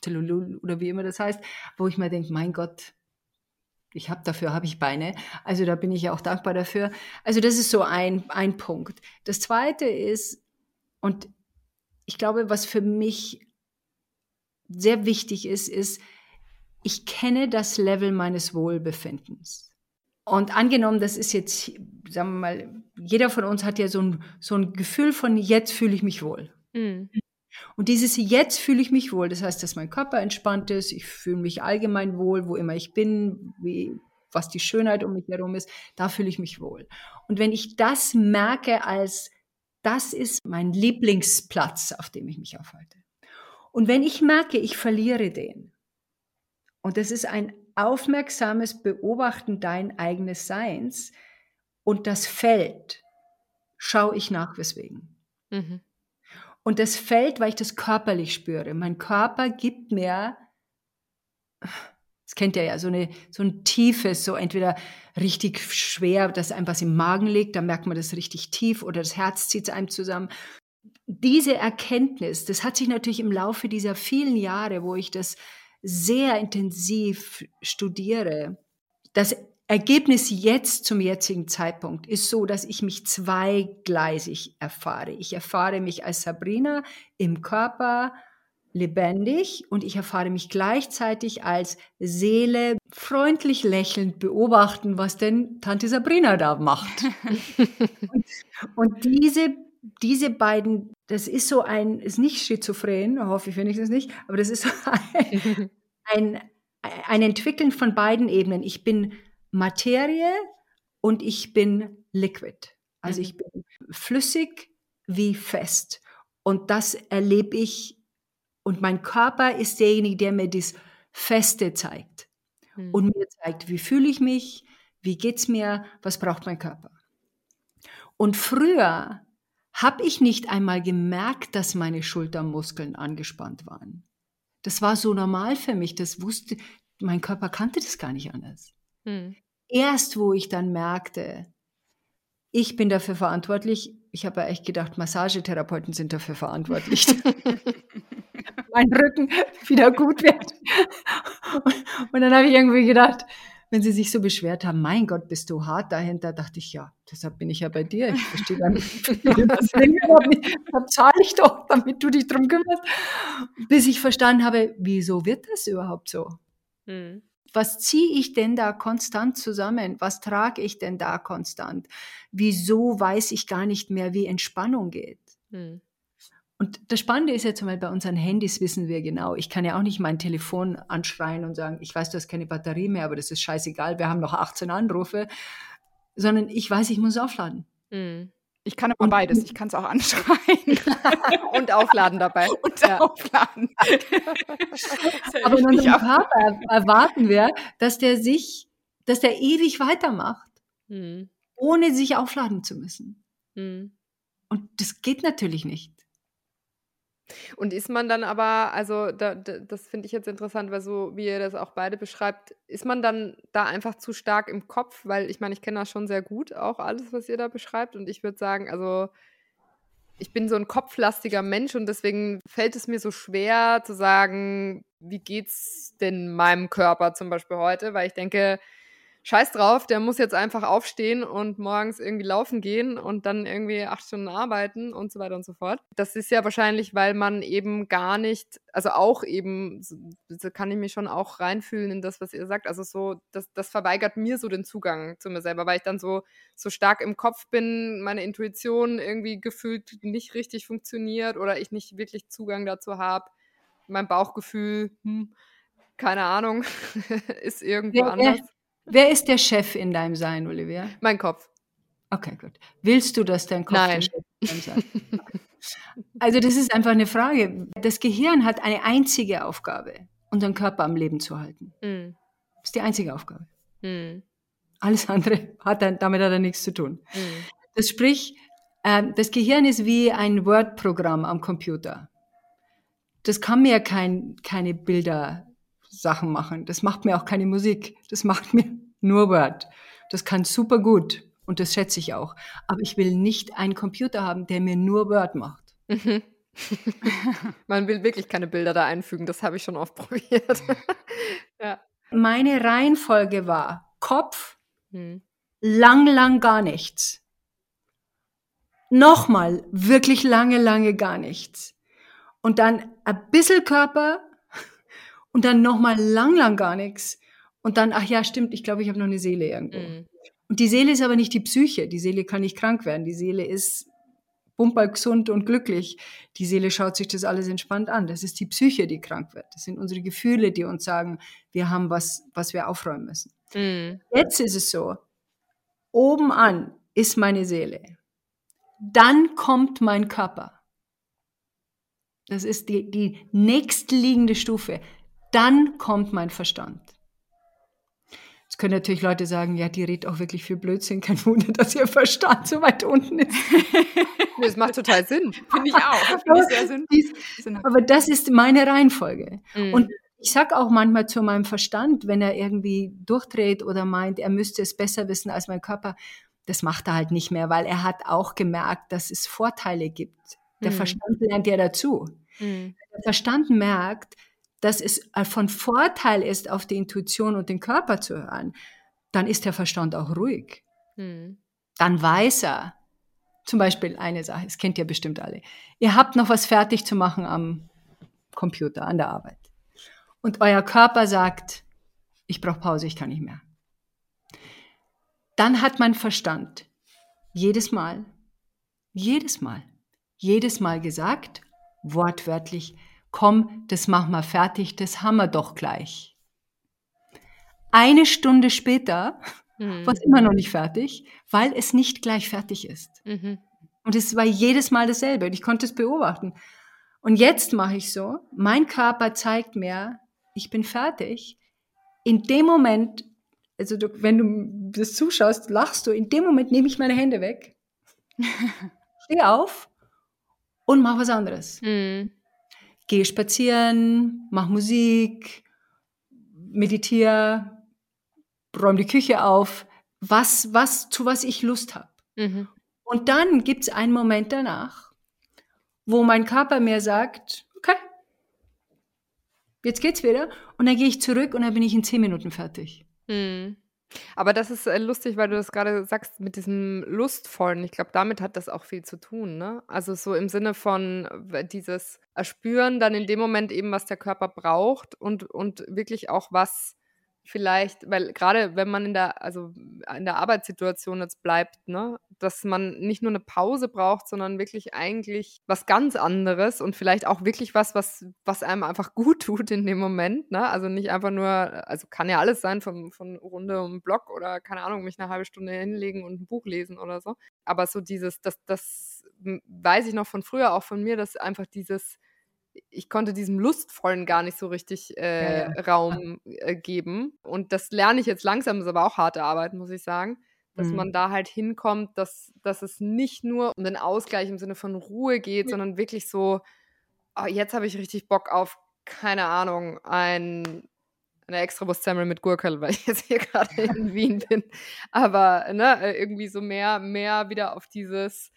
Speaker 3: Zellulul oder wie immer das heißt, wo ich mir denke, mein Gott, ich habe dafür habe ich Beine. Also da bin ich ja auch dankbar dafür. Also das ist so ein, ein Punkt. Das zweite ist, und ich glaube, was für mich sehr wichtig ist, ist, ich kenne das Level meines Wohlbefindens. Und angenommen, das ist jetzt, sagen wir mal, jeder von uns hat ja so ein, so ein Gefühl von, jetzt fühle ich mich wohl. Mhm. Und dieses jetzt fühle ich mich wohl, das heißt, dass mein Körper entspannt ist, ich fühle mich allgemein wohl, wo immer ich bin, wie, was die Schönheit um mich herum ist, da fühle ich mich wohl. Und wenn ich das merke als, das ist mein Lieblingsplatz, auf dem ich mich aufhalte. Und wenn ich merke, ich verliere den, und das ist ein aufmerksames Beobachten dein eigenes Seins, und das fällt, schaue ich nach, weswegen. Mhm. Und das fällt, weil ich das körperlich spüre. Mein Körper gibt mir, das kennt ihr ja, so, eine, so ein tiefes, so entweder richtig schwer, dass einem was im Magen liegt, da merkt man das richtig tief oder das Herz zieht einem zusammen. Diese Erkenntnis, das hat sich natürlich im Laufe dieser vielen Jahre, wo ich das sehr intensiv studiere, das Ergebnis jetzt zum jetzigen Zeitpunkt ist so, dass ich mich zweigleisig erfahre. Ich erfahre mich als Sabrina im Körper lebendig und ich erfahre mich gleichzeitig als Seele freundlich lächelnd beobachten, was denn Tante Sabrina da macht. und, und diese diese beiden, das ist so ein, ist nicht schizophren, hoffe ich wenigstens nicht, aber das ist so ein, ein, ein Entwickeln von beiden Ebenen. Ich bin Materie und ich bin liquid. Also mhm. ich bin flüssig wie fest. Und das erlebe ich. Und mein Körper ist derjenige, der mir das Feste zeigt. Mhm. Und mir zeigt, wie fühle ich mich, wie geht es mir, was braucht mein Körper. Und früher habe ich nicht einmal gemerkt, dass meine Schultermuskeln angespannt waren. Das war so normal für mich. Das wusste, mein Körper kannte das gar nicht anders. Hm. Erst wo ich dann merkte, ich bin dafür verantwortlich. Ich habe ja echt gedacht, Massagetherapeuten sind dafür verantwortlich. mein Rücken wieder gut wird. Und dann habe ich irgendwie gedacht, wenn sie sich so beschwert haben, mein Gott, bist du hart dahinter, dachte ich, ja, deshalb bin ich ja bei dir. Ich verstehe gar nicht. das zahle ich doch, damit du dich drum kümmerst. Bis ich verstanden habe, wieso wird das überhaupt so? Hm. Was ziehe ich denn da konstant zusammen? Was trage ich denn da konstant? Wieso weiß ich gar nicht mehr, wie Entspannung geht? Hm. Und das Spannende ist jetzt mal, bei unseren Handys wissen wir genau. Ich kann ja auch nicht mein Telefon anschreien und sagen, ich weiß, du hast keine Batterie mehr, aber das ist scheißegal, wir haben noch 18 Anrufe. Sondern ich weiß, ich muss aufladen.
Speaker 2: Mhm. Ich kann aber beides. Ich kann es auch anschreien.
Speaker 4: und aufladen dabei.
Speaker 2: Und ja. aufladen.
Speaker 3: aber in unserem Körper erwarten wir, dass der sich, dass der ewig weitermacht, mhm. ohne sich aufladen zu müssen. Mhm. Und das geht natürlich nicht.
Speaker 4: Und ist man dann aber, also da, da, das finde ich jetzt interessant, weil so wie ihr das auch beide beschreibt, ist man dann da einfach zu stark im Kopf? Weil ich meine, ich kenne das schon sehr gut, auch alles, was ihr da beschreibt. Und ich würde sagen, also ich bin so ein kopflastiger Mensch und deswegen fällt es mir so schwer zu sagen, wie geht's denn meinem Körper zum Beispiel heute? Weil ich denke, scheiß drauf, der muss jetzt einfach aufstehen und morgens irgendwie laufen gehen und dann irgendwie acht Stunden arbeiten und so weiter und so fort. Das ist ja wahrscheinlich, weil man eben gar nicht, also auch eben, so kann ich mich schon auch reinfühlen in das, was ihr sagt. Also so, das, das verweigert mir so den Zugang zu mir selber, weil ich dann so, so stark im Kopf bin, meine Intuition irgendwie gefühlt nicht richtig funktioniert oder ich nicht wirklich Zugang dazu habe. Mein Bauchgefühl, hm, keine Ahnung, ist irgendwo ja, anders.
Speaker 3: Wer ist der Chef in deinem Sein, Olivia?
Speaker 4: Mein Kopf.
Speaker 3: Okay, gut. Willst du, dass dein Kopf
Speaker 4: Nein.
Speaker 3: der Chef in deinem Sein Also das ist einfach eine Frage. Das Gehirn hat eine einzige Aufgabe, unseren Körper am Leben zu halten. Mm. Das ist die einzige Aufgabe. Mm. Alles andere hat dann, damit hat er nichts zu tun. Mm. Das sprich, äh, das Gehirn ist wie ein Word-Programm am Computer. Das kann mir kein, keine Bilder Sachen machen. Das macht mir auch keine Musik. Das macht mir nur Word. Das kann super gut und das schätze ich auch. Aber ich will nicht einen Computer haben, der mir nur Word macht. Mhm.
Speaker 4: Man will wirklich keine Bilder da einfügen. Das habe ich schon oft probiert.
Speaker 3: ja. Meine Reihenfolge war Kopf, hm. lang, lang gar nichts. Nochmal wirklich lange, lange gar nichts. Und dann ein bisschen Körper, und dann nochmal lang, lang gar nichts. Und dann, ach ja, stimmt, ich glaube, ich habe noch eine Seele irgendwo. Mhm. Und die Seele ist aber nicht die Psyche. Die Seele kann nicht krank werden. Die Seele ist bumper gesund und glücklich. Die Seele schaut sich das alles entspannt an. Das ist die Psyche, die krank wird. Das sind unsere Gefühle, die uns sagen, wir haben was, was wir aufräumen müssen. Mhm. Jetzt ist es so, oben an ist meine Seele. Dann kommt mein Körper. Das ist die, die nächstliegende Stufe dann kommt mein Verstand. Jetzt können natürlich Leute sagen, ja, die redet auch wirklich viel Blödsinn. Kein Wunder, dass ihr Verstand so weit unten ist.
Speaker 4: das macht total Sinn.
Speaker 2: Finde ich auch. Find ich sehr
Speaker 3: Sinn. Aber das ist meine Reihenfolge. Mhm. Und ich sag auch manchmal zu meinem Verstand, wenn er irgendwie durchdreht oder meint, er müsste es besser wissen als mein Körper, das macht er halt nicht mehr, weil er hat auch gemerkt, dass es Vorteile gibt. Der mhm. Verstand lernt ja dazu. Mhm. Der Verstand merkt, dass es äh, von Vorteil ist, auf die Intuition und den Körper zu hören, dann ist der Verstand auch ruhig. Hm. Dann weiß er, zum Beispiel eine Sache, das kennt ihr bestimmt alle. Ihr habt noch was fertig zu machen am Computer, an der Arbeit. Und euer Körper sagt, ich brauche Pause, ich kann nicht mehr. Dann hat mein Verstand jedes Mal, jedes Mal, jedes Mal gesagt, wortwörtlich, komm, das machen wir fertig, das haben wir doch gleich. Eine Stunde später mhm. war es immer noch nicht fertig, weil es nicht gleich fertig ist. Mhm. Und es war jedes Mal dasselbe und ich konnte es beobachten. Und jetzt mache ich so, mein Körper zeigt mir, ich bin fertig. In dem Moment, also du, wenn du das zuschaust, lachst du, in dem Moment nehme ich meine Hände weg, stehe auf und mache was anderes. Mhm gehe spazieren, mach Musik, meditiere, räume die Küche auf, was, was, zu was ich Lust habe. Mhm. Und dann gibt es einen Moment danach, wo mein Körper mir sagt, okay, jetzt geht's wieder. Und dann gehe ich zurück und dann bin ich in zehn Minuten fertig.
Speaker 4: Mhm. Aber das ist äh, lustig, weil du das gerade sagst mit diesem Lustvollen. Ich glaube, damit hat das auch viel zu tun, ne? Also so im Sinne von dieses Erspüren dann in dem Moment eben, was der Körper braucht und, und wirklich auch was vielleicht, weil gerade wenn man in der, also in der Arbeitssituation jetzt bleibt, ne, dass man nicht nur eine Pause braucht, sondern wirklich eigentlich was ganz anderes und vielleicht auch wirklich was, was, was einem einfach gut tut in dem Moment, ne? Also nicht einfach nur, also kann ja alles sein, von, von Runde um Block oder keine Ahnung, mich eine halbe Stunde hinlegen und ein Buch lesen oder so. Aber so dieses, das, das weiß ich noch von früher, auch von mir, dass einfach dieses ich konnte diesem Lustvollen gar nicht so richtig äh, ja, ja. Raum äh, geben. Und das lerne ich jetzt langsam, ist aber auch harte Arbeit, muss ich sagen. Dass mhm. man da halt hinkommt, dass, dass es nicht nur um den Ausgleich im Sinne von Ruhe geht, ja. sondern wirklich so, oh, jetzt habe ich richtig Bock auf, keine Ahnung, ein, eine Extrawurstsemmel mit Gurkel, weil ich jetzt hier gerade in Wien bin. Aber ne, äh, irgendwie so mehr, mehr wieder auf dieses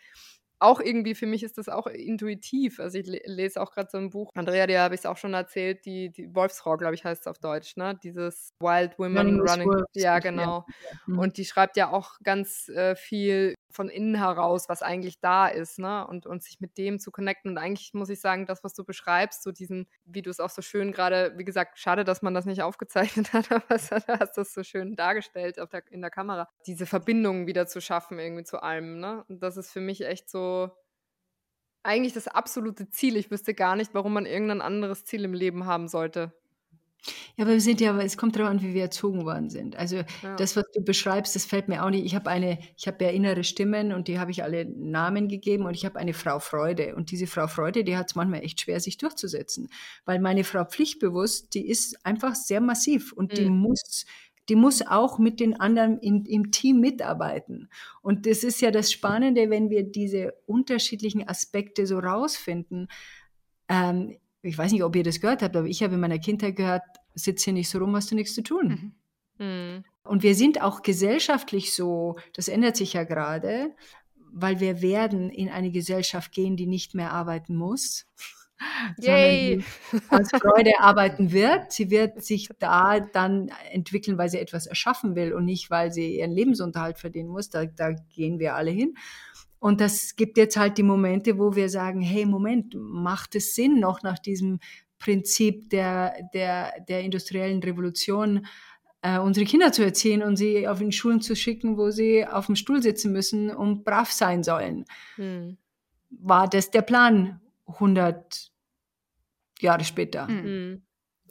Speaker 4: auch irgendwie, für mich ist das auch intuitiv. Also ich lese auch gerade so ein Buch, Andrea, dir habe ich es auch schon erzählt, die, die Wolfsfrau, glaube ich, heißt es auf Deutsch, ne? Dieses Wild Women Running. Running ja, genau. Ja. Mhm. Und die schreibt ja auch ganz äh, viel von innen heraus, was eigentlich da ist, ne? Und, und sich mit dem zu connecten. Und eigentlich muss ich sagen, das, was du beschreibst, so diesen, wie du es auch so schön gerade, wie gesagt, schade, dass man das nicht aufgezeichnet hat, aber du hast das so schön dargestellt auf der, in der Kamera. Diese Verbindung wieder zu schaffen irgendwie zu allem, ne? Und das ist für mich echt so eigentlich das absolute Ziel. Ich wüsste gar nicht, warum man irgendein anderes Ziel im Leben haben sollte.
Speaker 3: Ja, aber wir sind ja, es kommt darauf an, wie wir erzogen worden sind. Also ja. das, was du beschreibst, das fällt mir auch nicht. Ich habe eine, ich habe ja innere Stimmen und die habe ich alle Namen gegeben und ich habe eine Frau Freude. Und diese Frau Freude, die hat es manchmal echt schwer, sich durchzusetzen. Weil meine Frau Pflichtbewusst, die ist einfach sehr massiv und mhm. die muss die muss auch mit den anderen im, im, Team mitarbeiten. Und das ist ja das Spannende, wenn wir diese unterschiedlichen Aspekte so rausfinden. Ähm, ich weiß nicht, ob ihr das gehört habt, aber ich habe in meiner Kindheit gehört, sitz hier nicht so rum, hast du nichts zu tun. Mhm. Mhm. Und wir sind auch gesellschaftlich so, das ändert sich ja gerade, weil wir werden in eine Gesellschaft gehen, die nicht mehr arbeiten muss. Yay. als Freude arbeiten wird. Sie wird sich da dann entwickeln, weil sie etwas erschaffen will und nicht, weil sie ihren Lebensunterhalt verdienen muss. Da, da gehen wir alle hin. Und das gibt jetzt halt die Momente, wo wir sagen, hey, Moment, macht es Sinn, noch nach diesem Prinzip der, der, der industriellen Revolution äh, unsere Kinder zu erziehen und sie auf den Schulen zu schicken, wo sie auf dem Stuhl sitzen müssen und brav sein sollen. Hm. War das der Plan 100 Jahre später?
Speaker 4: Mhm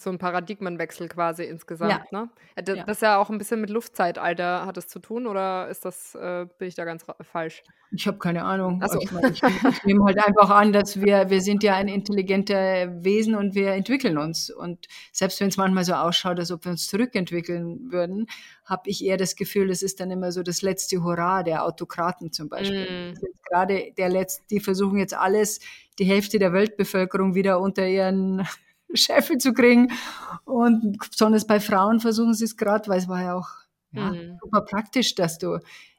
Speaker 4: so ein Paradigmenwechsel quasi insgesamt, ja. ne? Das, ja. das ja auch ein bisschen mit Luftzeitalter hat es zu tun oder ist das, äh, bin ich da ganz falsch?
Speaker 3: Ich habe keine Ahnung. So. Ich, ich, ich nehme halt einfach an, dass wir, wir sind ja ein intelligenter Wesen und wir entwickeln uns. Und selbst wenn es manchmal so ausschaut, als ob wir uns zurückentwickeln würden, habe ich eher das Gefühl, es ist dann immer so das letzte Hurra der Autokraten zum Beispiel. Mm. Gerade der letzte, die versuchen jetzt alles, die Hälfte der Weltbevölkerung wieder unter ihren Scheffel zu kriegen. Und besonders bei Frauen versuchen sie es gerade, weil es war ja auch ja, mhm. super praktisch, dass du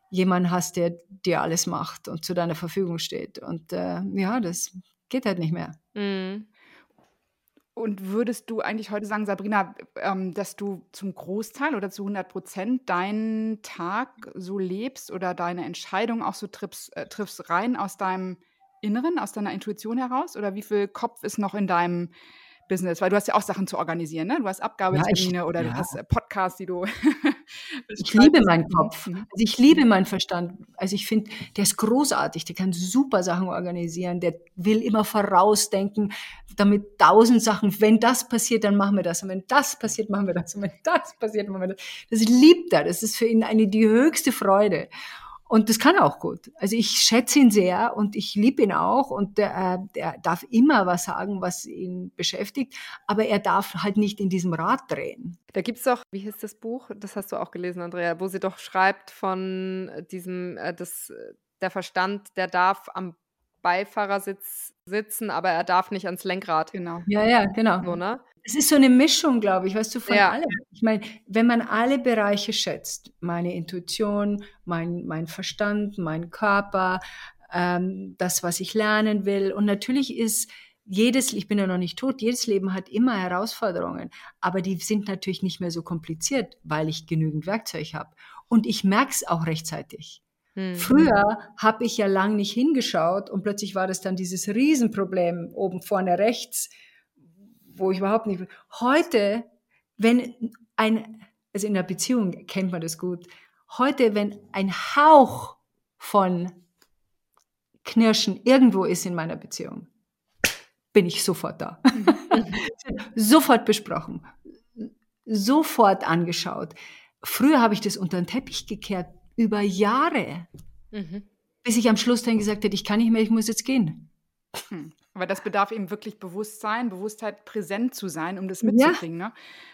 Speaker 3: jemanden hast, der dir alles macht und zu deiner Verfügung steht. Und äh, ja, das geht halt nicht mehr. Mhm.
Speaker 2: Und würdest du eigentlich heute sagen, Sabrina, ähm, dass du zum Großteil oder zu 100 Prozent deinen Tag so lebst oder deine Entscheidung auch so triffst, äh, triffst rein aus deinem Inneren, aus deiner Intuition heraus? Oder wie viel Kopf ist noch in deinem Business? Weil du hast ja auch Sachen zu organisieren, ne? Du hast Abgabetermine ja, oder ja. du hast äh, Podcasts, die du.
Speaker 3: ich liebe meinen Kopf. Mhm. Also ich liebe meinen Verstand. Also ich finde, der ist großartig. Der kann super Sachen organisieren. Der will immer vorausdenken, damit tausend Sachen. Wenn das passiert, dann machen wir das. Und wenn das passiert, machen wir das. Und wenn das passiert, machen wir das. Das liebt er. Das ist für ihn eine die höchste Freude. Und das kann er auch gut. Also ich schätze ihn sehr und ich liebe ihn auch und der, der darf immer was sagen, was ihn beschäftigt, aber er darf halt nicht in diesem Rad drehen.
Speaker 4: Da gibt es doch, wie heißt das Buch? Das hast du auch gelesen, Andrea, wo sie doch schreibt von diesem, äh, das, der Verstand, der darf am Beifahrersitz sitzen, aber er darf nicht ans Lenkrad.
Speaker 2: Genau.
Speaker 3: Ja, ja, genau.
Speaker 4: So, ne?
Speaker 3: Es ist so eine Mischung, glaube ich, weißt du, von
Speaker 4: Ja.
Speaker 3: allem. Ich meine, wenn man alle Bereiche schätzt, meine Intuition, mein, mein Verstand, mein Körper, ähm, das, was ich lernen will. Und natürlich ist jedes, ich bin ja noch nicht tot, jedes Leben hat immer Herausforderungen, aber die sind natürlich nicht mehr so kompliziert, weil ich genügend Werkzeug habe. Und ich merke es auch rechtzeitig.
Speaker 4: Hm.
Speaker 3: Früher habe ich ja lang nicht hingeschaut und plötzlich war das dann dieses Riesenproblem oben vorne rechts, wo ich überhaupt nicht. Heute, wenn ein, also in der Beziehung kennt man das gut, heute, wenn ein Hauch von Knirschen irgendwo ist in meiner Beziehung, bin ich sofort da. sofort besprochen, sofort angeschaut. Früher habe ich das unter den Teppich gekehrt, über Jahre,
Speaker 4: Mhm.
Speaker 3: bis ich am Schluss dann gesagt hätte, ich kann nicht mehr, ich muss jetzt gehen.
Speaker 2: Hm. Aber das bedarf eben wirklich Bewusstsein, Bewusstheit, präsent zu sein, um das
Speaker 3: Ja.
Speaker 2: mitzukriegen. Ne?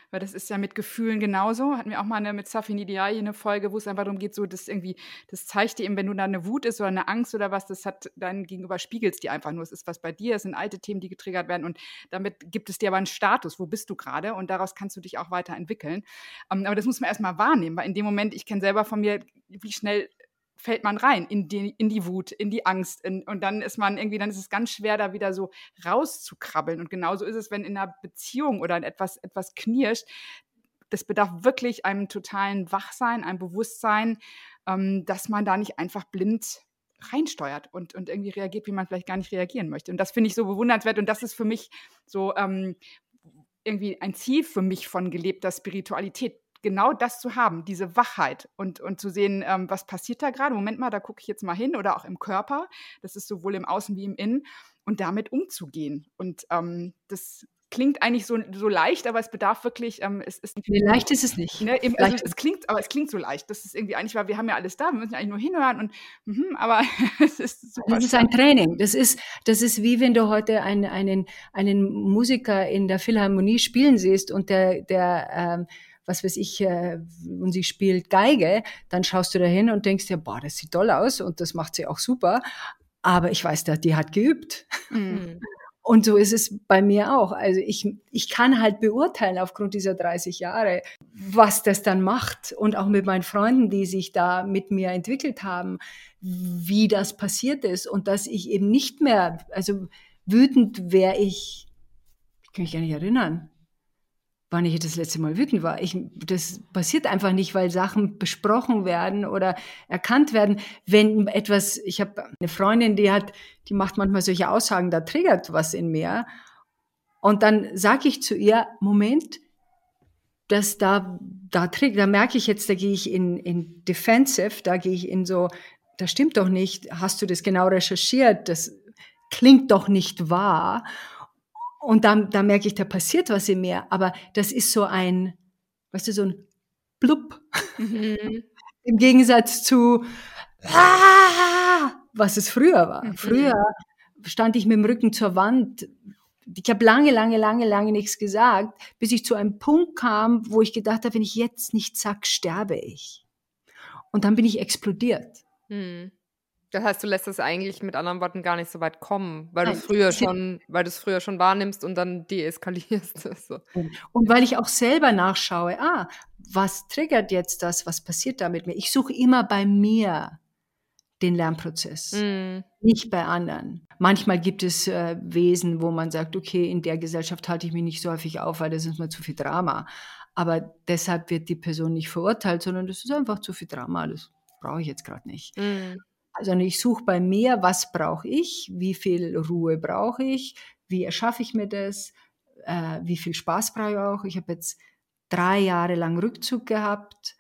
Speaker 2: Weil das ist ja mit Gefühlen genauso. Hatten wir auch mal eine, mit Safin Ideal eine Folge, wo es einfach darum geht, so das irgendwie, das zeigt dir eben, wenn du da eine Wut ist oder eine Angst oder was, das hat dein Gegenüber spiegelt dir einfach nur. Es ist was bei dir, es sind alte Themen, die getriggert werden und damit gibt es dir aber einen Status, wo bist du gerade und daraus kannst du dich auch weiterentwickeln. Ähm, aber das muss man erstmal wahrnehmen, weil in dem Moment, ich kenne selber von mir, wie schnell fällt man rein in die, in die Wut, in die Angst. In, und dann ist man irgendwie, dann ist es ganz schwer, da wieder so rauszukrabbeln. Und genauso ist es, wenn in einer Beziehung oder in etwas, etwas knirscht. Das bedarf wirklich einem totalen Wachsein, einem Bewusstsein, ähm, dass man da nicht einfach blind reinsteuert und, und irgendwie reagiert, wie man vielleicht gar nicht reagieren möchte. Und das finde ich so bewundernswert. Und das ist für mich so ähm, irgendwie ein Ziel für mich von gelebter Spiritualität, genau das zu haben, diese Wachheit und, und zu sehen, ähm, was passiert da gerade. Moment mal, da gucke ich jetzt mal hin oder auch im Körper. Das ist sowohl im Außen wie im Innen und damit umzugehen. Und ähm, das klingt eigentlich so, so leicht, aber es bedarf wirklich, ähm, es ist
Speaker 3: Nee, leicht ist es nicht.
Speaker 2: Ne, eben, also es klingt, aber es klingt so leicht. Das ist irgendwie eigentlich, weil wir haben ja alles da, wir müssen ja eigentlich nur hinhören und mhm, aber es ist super.
Speaker 3: Das ist ein Training. Das ist, das ist wie wenn du heute einen, einen, einen Musiker in der Philharmonie spielen siehst und der, der ähm, was weiß ich, äh, und sie spielt Geige, dann schaust du da hin und denkst dir, boah, das sieht toll aus und das macht sie auch super. Aber ich weiß, die hat geübt.
Speaker 2: Mhm.
Speaker 3: Und so ist es bei mir auch. Also ich, ich kann halt beurteilen aufgrund dieser 30 Jahre, was das dann macht. Und auch mit meinen Freunden, die sich da mit mir entwickelt haben, wie das passiert ist. Und dass ich eben nicht mehr, also wütend wäre ich, ich kann mich gar nicht erinnern, wann ich das letzte Mal wütend war. Ich, das passiert einfach nicht, weil Sachen besprochen werden oder erkannt werden. Wenn etwas, ich habe eine Freundin, die hat, die macht manchmal solche Aussagen, da triggert was in mir. Und dann sage ich zu ihr, Moment, dass da, da triggert, da merke ich jetzt, da gehe ich in, in Defensive, da gehe ich in so, das stimmt doch nicht, hast du das genau recherchiert, das klingt doch nicht wahr. Und da, da merke ich, da passiert was in mir. Aber das ist so ein, weißt du, so ein Blub.
Speaker 4: Mhm.
Speaker 3: Im Gegensatz zu, ah, was es früher war.
Speaker 4: Mhm.
Speaker 3: Früher stand ich mit dem Rücken zur Wand. Ich habe lange, lange, lange, lange nichts gesagt, bis ich zu einem Punkt kam, wo ich gedacht habe, wenn ich jetzt nichts sag, sterbe ich. Und dann bin ich explodiert.
Speaker 4: Mhm. Das heißt, du lässt es eigentlich mit anderen Worten gar nicht so weit kommen, weil du es früher schon, weil du es früher schon wahrnimmst und dann deeskalierst. so.
Speaker 3: Und weil ich auch selber nachschaue, ah, was triggert jetzt das, was passiert da mit mir? Ich suche immer bei mir den Lernprozess,
Speaker 4: Mhm.
Speaker 3: nicht bei anderen. Manchmal gibt es äh, Wesen, wo man sagt, okay, in der Gesellschaft halte ich mich nicht so häufig auf, weil das ist mir zu viel Drama. Aber deshalb wird die Person nicht verurteilt, sondern das ist einfach zu viel Drama. Das brauche ich jetzt gerade nicht.
Speaker 4: Mhm.
Speaker 3: Also ich suche bei mir, was brauche ich, wie viel Ruhe brauche ich, wie erschaffe ich mir das, äh, wie viel Spaß brauche ich auch. Ich habe jetzt drei Jahre lang Rückzug gehabt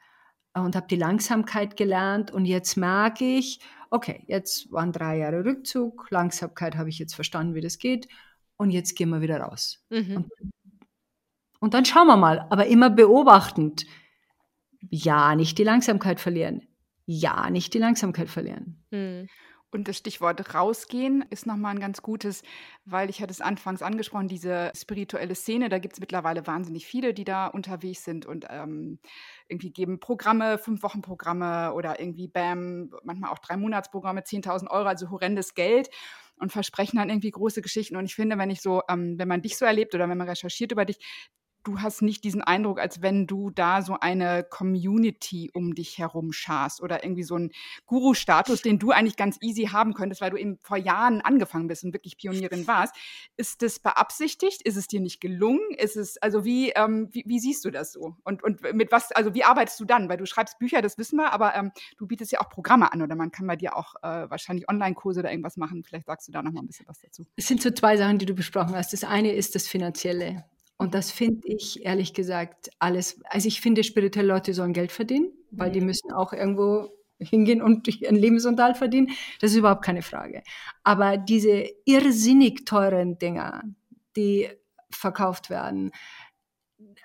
Speaker 3: und habe die Langsamkeit gelernt und jetzt merke ich, okay, jetzt waren drei Jahre Rückzug, Langsamkeit habe ich jetzt verstanden, wie das geht und jetzt gehen wir wieder raus.
Speaker 4: Mhm.
Speaker 3: Und dann schauen wir mal, aber immer beobachtend. Ja, nicht die Langsamkeit verlieren. Ja, nicht die Langsamkeit verlieren.
Speaker 4: Mhm.
Speaker 2: Und das Stichwort rausgehen ist nochmal ein ganz gutes, weil ich hatte es anfangs angesprochen, diese spirituelle Szene, da gibt es mittlerweile wahnsinnig viele, die da unterwegs sind und ähm, irgendwie geben Programme, fünf Wochen Programme oder irgendwie BAM, manchmal auch drei Monatsprogramme, 10.000 Euro, also horrendes Geld. und versprechen dann irgendwie große Geschichten. Und ich finde, wenn ich so, ähm, wenn man dich so erlebt oder wenn man recherchiert über dich, du hast nicht diesen Eindruck, als wenn du da so eine Community um dich herum scharst oder irgendwie so einen Guru-Status, den du eigentlich ganz easy haben könntest, weil du eben vor Jahren angefangen bist und wirklich Pionierin warst. Ist das beabsichtigt? Ist es dir nicht gelungen? Ist es, also wie, ähm, wie, wie, siehst du das so? Und, und mit was, also wie arbeitest du dann? Weil du schreibst Bücher, das wissen wir, aber ähm, du bietest ja auch Programme an oder man kann bei dir auch äh, wahrscheinlich Online-Kurse oder irgendwas machen. Vielleicht sagst du da noch mal ein bisschen was dazu.
Speaker 3: Es sind so zwei Sachen, die du besprochen hast. Das eine ist das Finanzielle. Und das finde ich ehrlich gesagt alles. Also ich finde, spirituelle Leute sollen Geld verdienen, weil die mhm. müssen auch irgendwo hingehen und ihren Lebensunterhalt verdienen. Das ist überhaupt keine Frage. Aber diese irrsinnig teuren Dinger, die verkauft werden,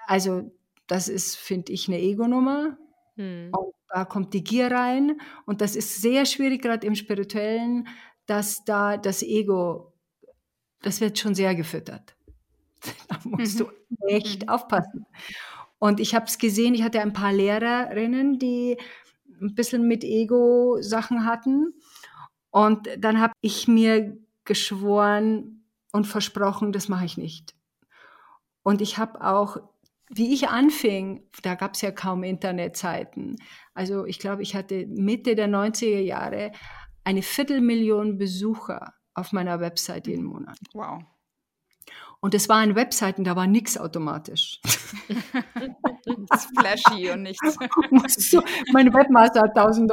Speaker 3: also das ist, finde ich, eine Ego-Nummer. Hm. Da kommt die Gier rein. Und das ist sehr schwierig, gerade im Spirituellen, dass da das Ego, das wird schon sehr gefüttert. da musst du mhm. echt mhm. aufpassen. Und ich habe es gesehen, ich hatte ein paar Lehrerinnen, die ein bisschen mit Ego-Sachen hatten. Und dann habe ich mir geschworen und versprochen, das mache ich nicht. Und ich habe auch, wie ich anfing, da gab es ja kaum Internetzeiten. Also ich glaube, ich hatte Mitte der 90er Jahre eine Viertelmillion Besucher auf meiner Website jeden Monat.
Speaker 2: Wow.
Speaker 3: Und es waren Webseiten, da war nichts automatisch.
Speaker 2: das ist flashy und nichts.
Speaker 3: mein Webmaster hat 1000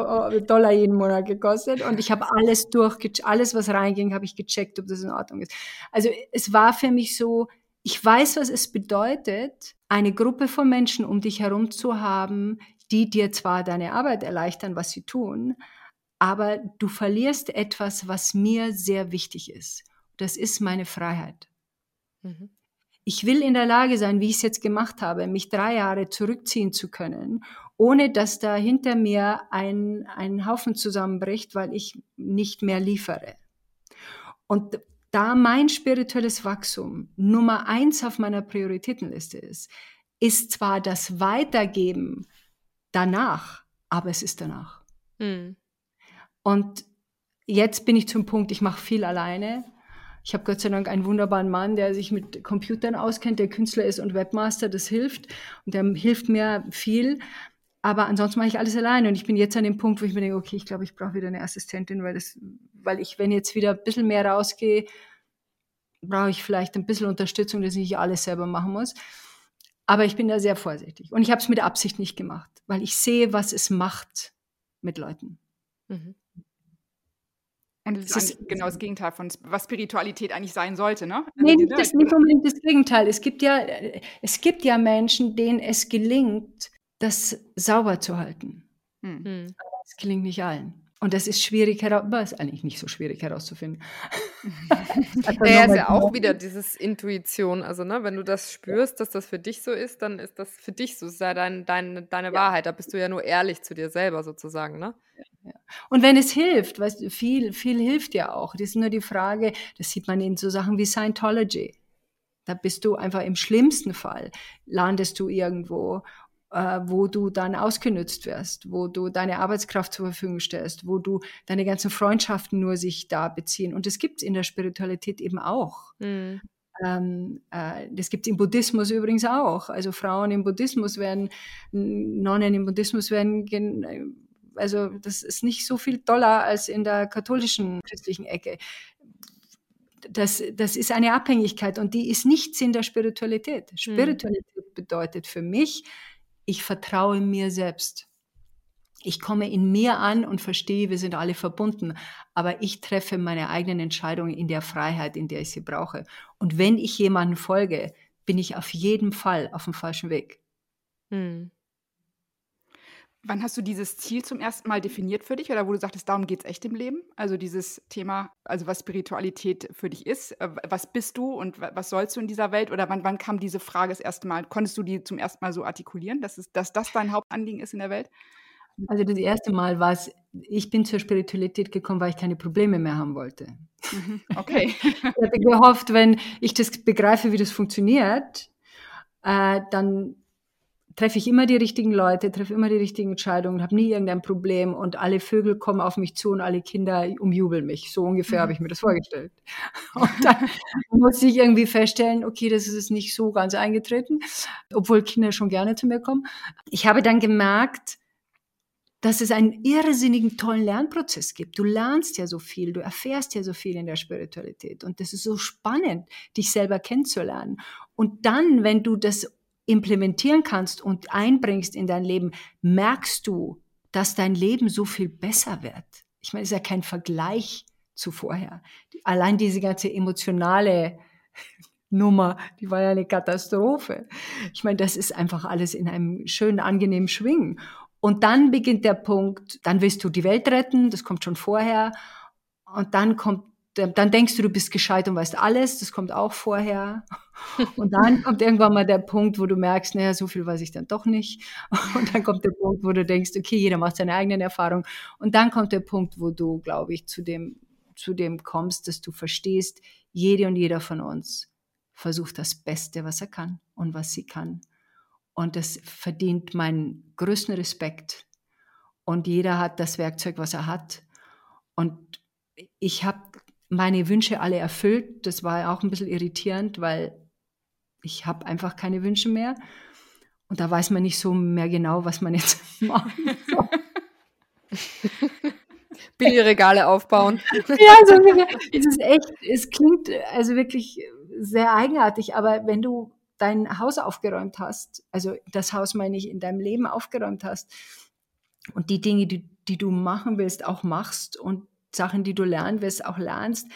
Speaker 3: Dollar jeden Monat gekostet und ich habe alles durchgecheckt, alles was reinging, habe ich gecheckt, ob das in Ordnung ist. Also es war für mich so, ich weiß, was es bedeutet, eine Gruppe von Menschen um dich herum zu haben, die dir zwar deine Arbeit erleichtern, was sie tun, aber du verlierst etwas, was mir sehr wichtig ist. Das ist meine Freiheit. Mhm. Ich will in der Lage sein, wie ich es jetzt gemacht habe, mich drei Jahre zurückziehen zu können, ohne dass da hinter mir ein, ein Haufen zusammenbricht, weil ich nicht mehr liefere. Und da mein spirituelles Wachstum Nummer eins auf meiner Prioritätenliste ist, ist zwar das Weitergeben danach, aber es ist danach. Mhm. Und jetzt bin ich zum Punkt, ich mache viel alleine. Ich habe Gott sei Dank einen wunderbaren Mann, der sich mit Computern auskennt, der Künstler ist und Webmaster, das hilft. Und der hilft mir viel. Aber ansonsten mache ich alles alleine. Und ich bin jetzt an dem Punkt, wo ich mir denke, okay, ich glaube, ich brauche wieder eine Assistentin, weil, das, weil ich, wenn jetzt wieder ein bisschen mehr rausgehe, brauche ich vielleicht ein bisschen Unterstützung, dass ich nicht alles selber machen muss. Aber ich bin da sehr vorsichtig. Und ich habe es mit Absicht nicht gemacht, weil ich sehe, was es macht mit Leuten. Mhm.
Speaker 2: Und das, das ist genau das Gegenteil von was Spiritualität eigentlich sein sollte, ne?
Speaker 3: Also nee, das ist nicht unbedingt das Gegenteil. Es gibt ja, es gibt ja Menschen, denen es gelingt, das sauber zu halten. Hm. hm. Aber es gelingt nicht allen. Und das ist schwierig heraus, ist eigentlich nicht so schwierig herauszufinden.
Speaker 4: naja, ist ja auch wieder dieses Intuition. Also, ne, wenn du das spürst, dass das für dich so ist, dann ist das für dich so, das ist ja dein, dein, deine ja. Wahrheit. Da bist du ja nur ehrlich zu dir selber sozusagen, ne?
Speaker 3: Ja. Und wenn es hilft, weißt du, viel, viel hilft ja auch. Das ist nur die Frage, das sieht man in so Sachen wie Scientology. Da bist du einfach im schlimmsten Fall, landest du irgendwo äh, wo du dann ausgenützt wirst, wo du deine Arbeitskraft zur Verfügung stellst, wo du deine ganzen Freundschaften nur sich da beziehen. Und das gibt es in der Spiritualität eben auch. Mhm. Ähm, äh, das gibt es im Buddhismus übrigens auch. Also Frauen im Buddhismus werden, Nonnen im Buddhismus werden, also das ist nicht so viel doller als in der katholischen christlichen Ecke. Das, das ist eine Abhängigkeit und die ist nichts in der Spiritualität. Hm. Spiritualität bedeutet für mich, ich vertraue mir selbst. Ich komme in mir an und verstehe, wir sind alle verbunden, aber ich treffe meine eigenen Entscheidungen in der Freiheit, in der ich sie brauche. Und wenn ich jemandem folge, bin ich auf jeden Fall auf dem falschen Weg. Hm.
Speaker 2: Wann hast du dieses Ziel zum ersten Mal definiert für dich oder wo du sagtest, darum geht es echt im Leben? Also dieses Thema, also was Spiritualität für dich ist, äh, was bist du und was sollst du in dieser Welt? Oder wann, wann kam diese Frage das erste Mal? Konntest du die zum ersten Mal so artikulieren, dass, es, dass das dein Hauptanliegen ist in der Welt?
Speaker 3: Also das erste Mal war es, ich bin zur Spiritualität gekommen, weil ich keine Probleme mehr haben wollte.
Speaker 2: Mhm, okay.
Speaker 3: ich hatte gehofft, wenn ich das begreife, wie das funktioniert, äh, dann treffe ich immer die richtigen Leute, treffe immer die richtigen Entscheidungen, habe nie irgendein Problem und alle Vögel kommen auf mich zu und alle Kinder umjubeln mich. So ungefähr habe ich mir das vorgestellt. Und dann musste ich irgendwie feststellen, okay, das ist nicht so ganz eingetreten, obwohl Kinder schon gerne zu mir kommen. Ich habe dann gemerkt, dass es einen irrsinnigen tollen Lernprozess gibt. Du lernst ja so viel, du erfährst ja so viel in der Spiritualität und das ist so spannend, dich selber kennenzulernen. Und dann, wenn du das implementieren kannst und einbringst in dein Leben, merkst du, dass dein Leben so viel besser wird. Ich meine, es ist ja kein Vergleich zu vorher. Allein diese ganze emotionale Nummer, die war ja eine Katastrophe. Ich meine, das ist einfach alles in einem schönen, angenehmen Schwingen. Und dann beginnt der Punkt, dann willst du die Welt retten, das kommt schon vorher. Und dann kommt, dann denkst du, du bist gescheit und weißt alles, das kommt auch vorher. Und dann kommt irgendwann mal der Punkt, wo du merkst, naja, so viel weiß ich dann doch nicht. Und dann kommt der Punkt, wo du denkst, okay, jeder macht seine eigenen Erfahrungen. Und dann kommt der Punkt, wo du, glaube ich, zu dem, zu dem kommst, dass du verstehst, jede und jeder von uns versucht das Beste, was er kann und was sie kann. Und das verdient meinen größten Respekt. Und jeder hat das Werkzeug, was er hat. Und ich habe meine Wünsche alle erfüllt. Das war auch ein bisschen irritierend, weil ich habe einfach keine Wünsche mehr. Und da weiß man nicht so mehr genau, was man jetzt macht.
Speaker 4: Billigregale aufbauen.
Speaker 3: ja, so es ist echt, es klingt also wirklich sehr eigenartig, aber wenn du dein Haus aufgeräumt hast, also das Haus meine ich in deinem Leben aufgeräumt hast und die Dinge, die, die du machen willst, auch machst und Sachen, die du lernen willst, auch lernst,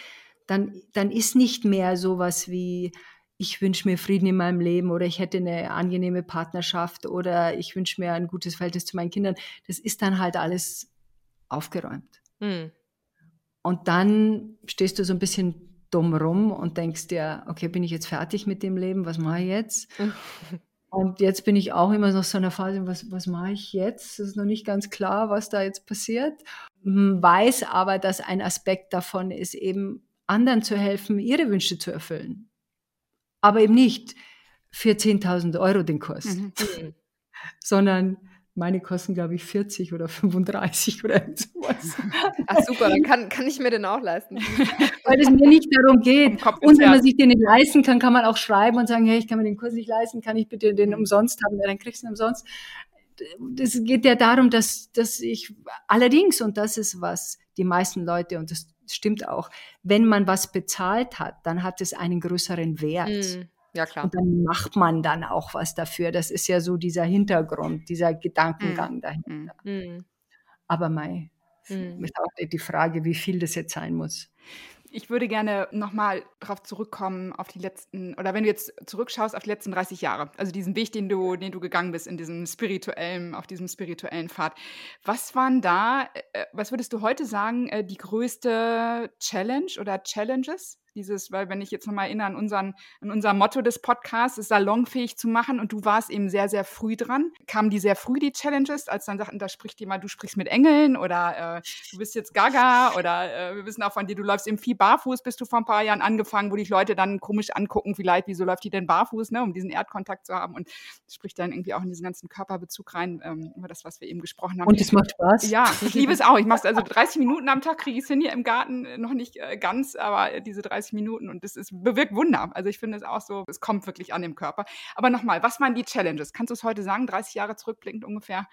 Speaker 3: dann, dann ist nicht mehr sowas wie, ich wünsche mir Frieden in meinem Leben oder ich hätte eine angenehme Partnerschaft oder ich wünsche mir ein gutes Verhältnis zu meinen Kindern. Das ist dann halt alles aufgeräumt. Hm. Und dann stehst du so ein bisschen dumm rum und denkst dir, okay, bin ich jetzt fertig mit dem Leben? Was mache ich jetzt? und jetzt bin ich auch immer noch so in einer Phase, was, was mache ich jetzt? Es ist noch nicht ganz klar, was da jetzt passiert. Weiß aber, dass ein Aspekt davon ist, eben anderen zu helfen, ihre Wünsche zu erfüllen. Aber eben nicht für 10.000 Euro den Kurs, mhm. sondern meine kosten, glaube ich, 40 oder 35 oder sowas.
Speaker 4: Ach super, dann kann, kann ich mir den auch leisten.
Speaker 3: Weil es mir nicht darum geht. Und wenn man sich den nicht leisten kann, kann man auch schreiben und sagen, hey, ich kann mir den Kurs nicht leisten, kann ich bitte den umsonst haben? Ja, dann kriegst du ihn umsonst. Das geht ja darum, dass, dass ich allerdings, und das ist was die meisten Leute, und das stimmt auch, wenn man was bezahlt hat, dann hat es einen größeren Wert. Mhm.
Speaker 4: Ja, klar.
Speaker 3: Und dann macht man dann auch was dafür. Das ist ja so dieser Hintergrund, dieser Gedankengang mm. dahinter. Mm. Aber Mai, mm. ist auch die Frage, wie viel das jetzt sein muss.
Speaker 2: Ich würde gerne nochmal darauf zurückkommen, auf die letzten, oder wenn du jetzt zurückschaust auf die letzten 30 Jahre, also diesen Weg, den du, den du gegangen bist in diesem spirituellen, auf diesem spirituellen Pfad. Was waren da, äh, was würdest du heute sagen, äh, die größte Challenge oder Challenges, dieses, weil wenn ich jetzt nochmal erinnere an, unseren, an unser Motto des Podcasts, es salonfähig zu machen und du warst eben sehr, sehr früh dran. Kamen die sehr früh, die Challenges, als dann sagten, da spricht jemand, du sprichst mit Engeln oder äh, du bist jetzt Gaga oder äh, wir wissen auch von dir, du läufst eben viel barfuß, bist du vor ein paar Jahren angefangen, wo dich Leute dann komisch angucken, vielleicht, wieso läuft die denn barfuß, ne, um diesen Erdkontakt zu haben und spricht dann irgendwie auch in diesen ganzen Körperbezug rein, ähm, über das, was wir eben gesprochen haben.
Speaker 3: Und es macht Spaß.
Speaker 2: Ja, ich liebe es auch. Ich mache es also 30 Minuten am Tag, kriege ich es hin hier im Garten, noch nicht äh, ganz, aber diese 30 30 Minuten und das ist, bewirkt Wunder. Also ich finde es auch so, es kommt wirklich an dem Körper. Aber nochmal, was waren die Challenges? Kannst du es heute sagen, 30 Jahre zurückblickend ungefähr?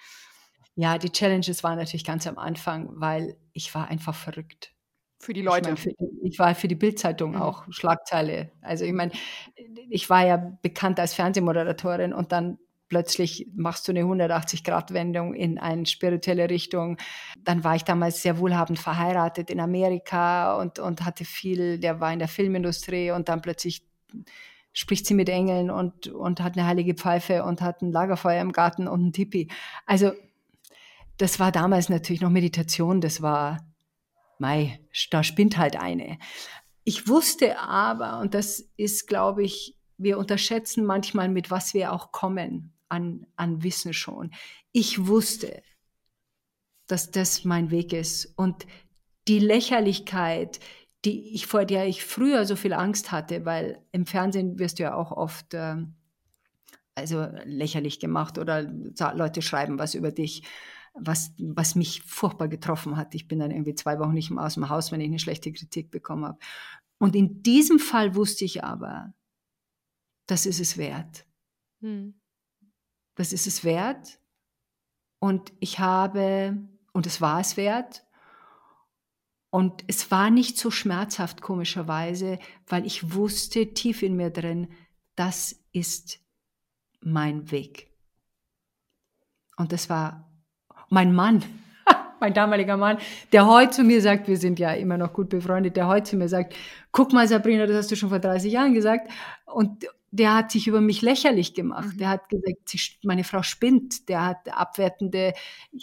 Speaker 3: Ja, die Challenges waren natürlich ganz am Anfang, weil ich war einfach verrückt.
Speaker 2: Für die Leute.
Speaker 3: Ich, mein, für, ich war für die Bildzeitung mhm. auch Schlagzeile. Also ich meine, ich war ja bekannt als Fernsehmoderatorin und dann plötzlich machst du eine 180-Grad-Wendung in eine spirituelle Richtung. Dann war ich damals sehr wohlhabend verheiratet in Amerika und, und hatte viel, der war in der Filmindustrie und dann plötzlich spricht sie mit Engeln und, und hat eine heilige Pfeife und hat ein Lagerfeuer im Garten und ein Tipi. Also das war damals natürlich noch Meditation, das war, mei, da spinnt halt eine. Ich wusste aber, und das ist, glaube ich, wir unterschätzen manchmal, mit was wir auch kommen an, an Wissen schon. Ich wusste, dass das mein Weg ist. Und die Lächerlichkeit, die ich, vor der ich früher so viel Angst hatte, weil im Fernsehen wirst du ja auch oft äh, also lächerlich gemacht oder Leute schreiben was über dich, was, was mich furchtbar getroffen hat. Ich bin dann irgendwie zwei Wochen nicht mehr aus dem Haus, wenn ich eine schlechte Kritik bekommen habe. Und in diesem Fall wusste ich aber, das ist es wert. Hm. Das ist es wert. Und ich habe, und es war es wert. Und es war nicht so schmerzhaft, komischerweise, weil ich wusste tief in mir drin, das ist mein Weg. Und das war mein Mann, mein damaliger Mann, der heute zu mir sagt, wir sind ja immer noch gut befreundet, der heute zu mir sagt, guck mal Sabrina, das hast du schon vor 30 Jahren gesagt. Und der hat sich über mich lächerlich gemacht. Mhm. Der hat gesagt, meine Frau spinnt. Der hat abwertende,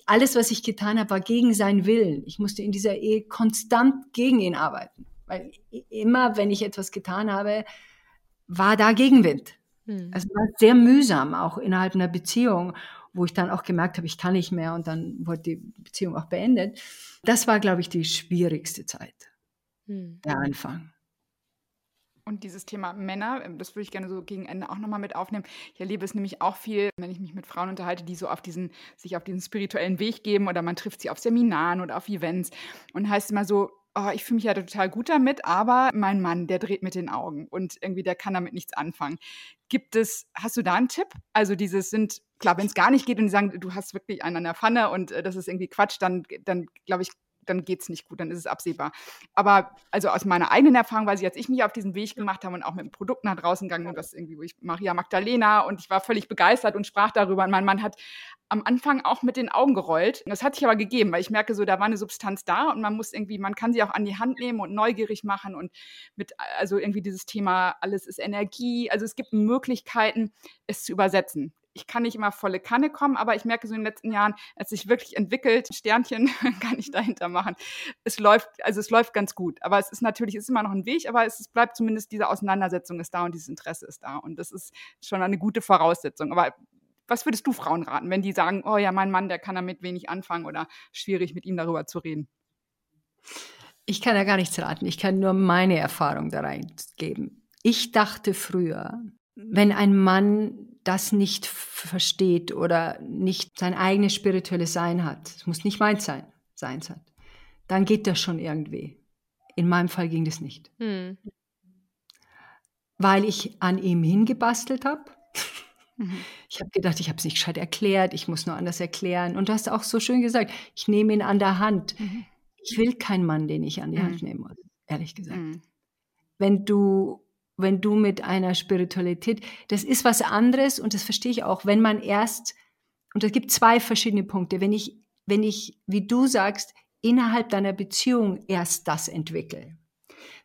Speaker 3: alles, was ich getan habe, war gegen seinen Willen. Ich musste in dieser Ehe konstant gegen ihn arbeiten. Weil immer, wenn ich etwas getan habe, war da Gegenwind. Mhm. Also war sehr mühsam, auch innerhalb einer Beziehung, wo ich dann auch gemerkt habe, ich kann nicht mehr und dann wurde die Beziehung auch beendet. Das war, glaube ich, die schwierigste Zeit, mhm. der Anfang.
Speaker 2: Und dieses Thema Männer, ähm, das würde ich gerne so gegen Ende auch nochmal mit aufnehmen. Ich erlebe es nämlich auch viel, wenn ich mich mit Frauen unterhalte, die so auf diesen, sich auf diesen spirituellen Weg geben oder man trifft sie auf Seminaren oder auf Events und heißt immer so, oh, ich fühle mich ja total gut damit, aber mein Mann, der dreht mit den Augen und irgendwie der kann damit nichts anfangen. Gibt es, hast du da einen Tipp? Also dieses sind, klar, wenn es gar nicht geht und die sagen, du hast wirklich einen an der Pfanne und äh, das ist irgendwie Quatsch, dann, dann glaube ich, dann geht es nicht gut, dann ist es absehbar. Aber also aus meiner eigenen Erfahrung weiß ich, als ich mich auf diesen Weg gemacht habe und auch mit dem Produkt nach draußen gegangen und das irgendwie, wo ich Maria Magdalena und ich war völlig begeistert und sprach darüber. Und mein Mann hat am Anfang auch mit den Augen gerollt. Das hat sich aber gegeben, weil ich merke so, da war eine Substanz da und man muss irgendwie, man kann sie auch an die Hand nehmen und neugierig machen und mit, also irgendwie dieses Thema, alles ist Energie. Also es gibt Möglichkeiten, es zu übersetzen ich kann nicht immer volle Kanne kommen, aber ich merke so in den letzten Jahren, es sich wirklich entwickelt, Sternchen kann ich dahinter machen. Es läuft, also es läuft ganz gut. Aber es ist natürlich, es ist immer noch ein Weg, aber es bleibt zumindest diese Auseinandersetzung ist da und dieses Interesse ist da. Und das ist schon eine gute Voraussetzung. Aber was würdest du Frauen raten, wenn die sagen, oh ja, mein Mann, der kann damit wenig anfangen oder schwierig mit ihm darüber zu reden?
Speaker 3: Ich kann ja gar nichts raten. Ich kann nur meine Erfahrung da reingeben. Ich dachte früher, wenn ein Mann das nicht versteht oder nicht sein eigenes spirituelles Sein hat, es muss nicht meins sein, seins hat, dann geht das schon irgendwie. In meinem Fall ging das nicht. Hm. Weil ich an ihm hingebastelt habe. Mhm. Ich habe gedacht, ich habe es nicht gescheit erklärt, ich muss nur anders erklären. Und du hast auch so schön gesagt, ich nehme ihn an der Hand. Mhm. Ich will keinen Mann, den ich an die mhm. Hand nehmen muss, ehrlich gesagt. Mhm. Wenn du wenn du mit einer Spiritualität, das ist was anderes und das verstehe ich auch, wenn man erst, und es gibt zwei verschiedene Punkte, wenn ich, wenn ich, wie du sagst, innerhalb deiner Beziehung erst das entwickle,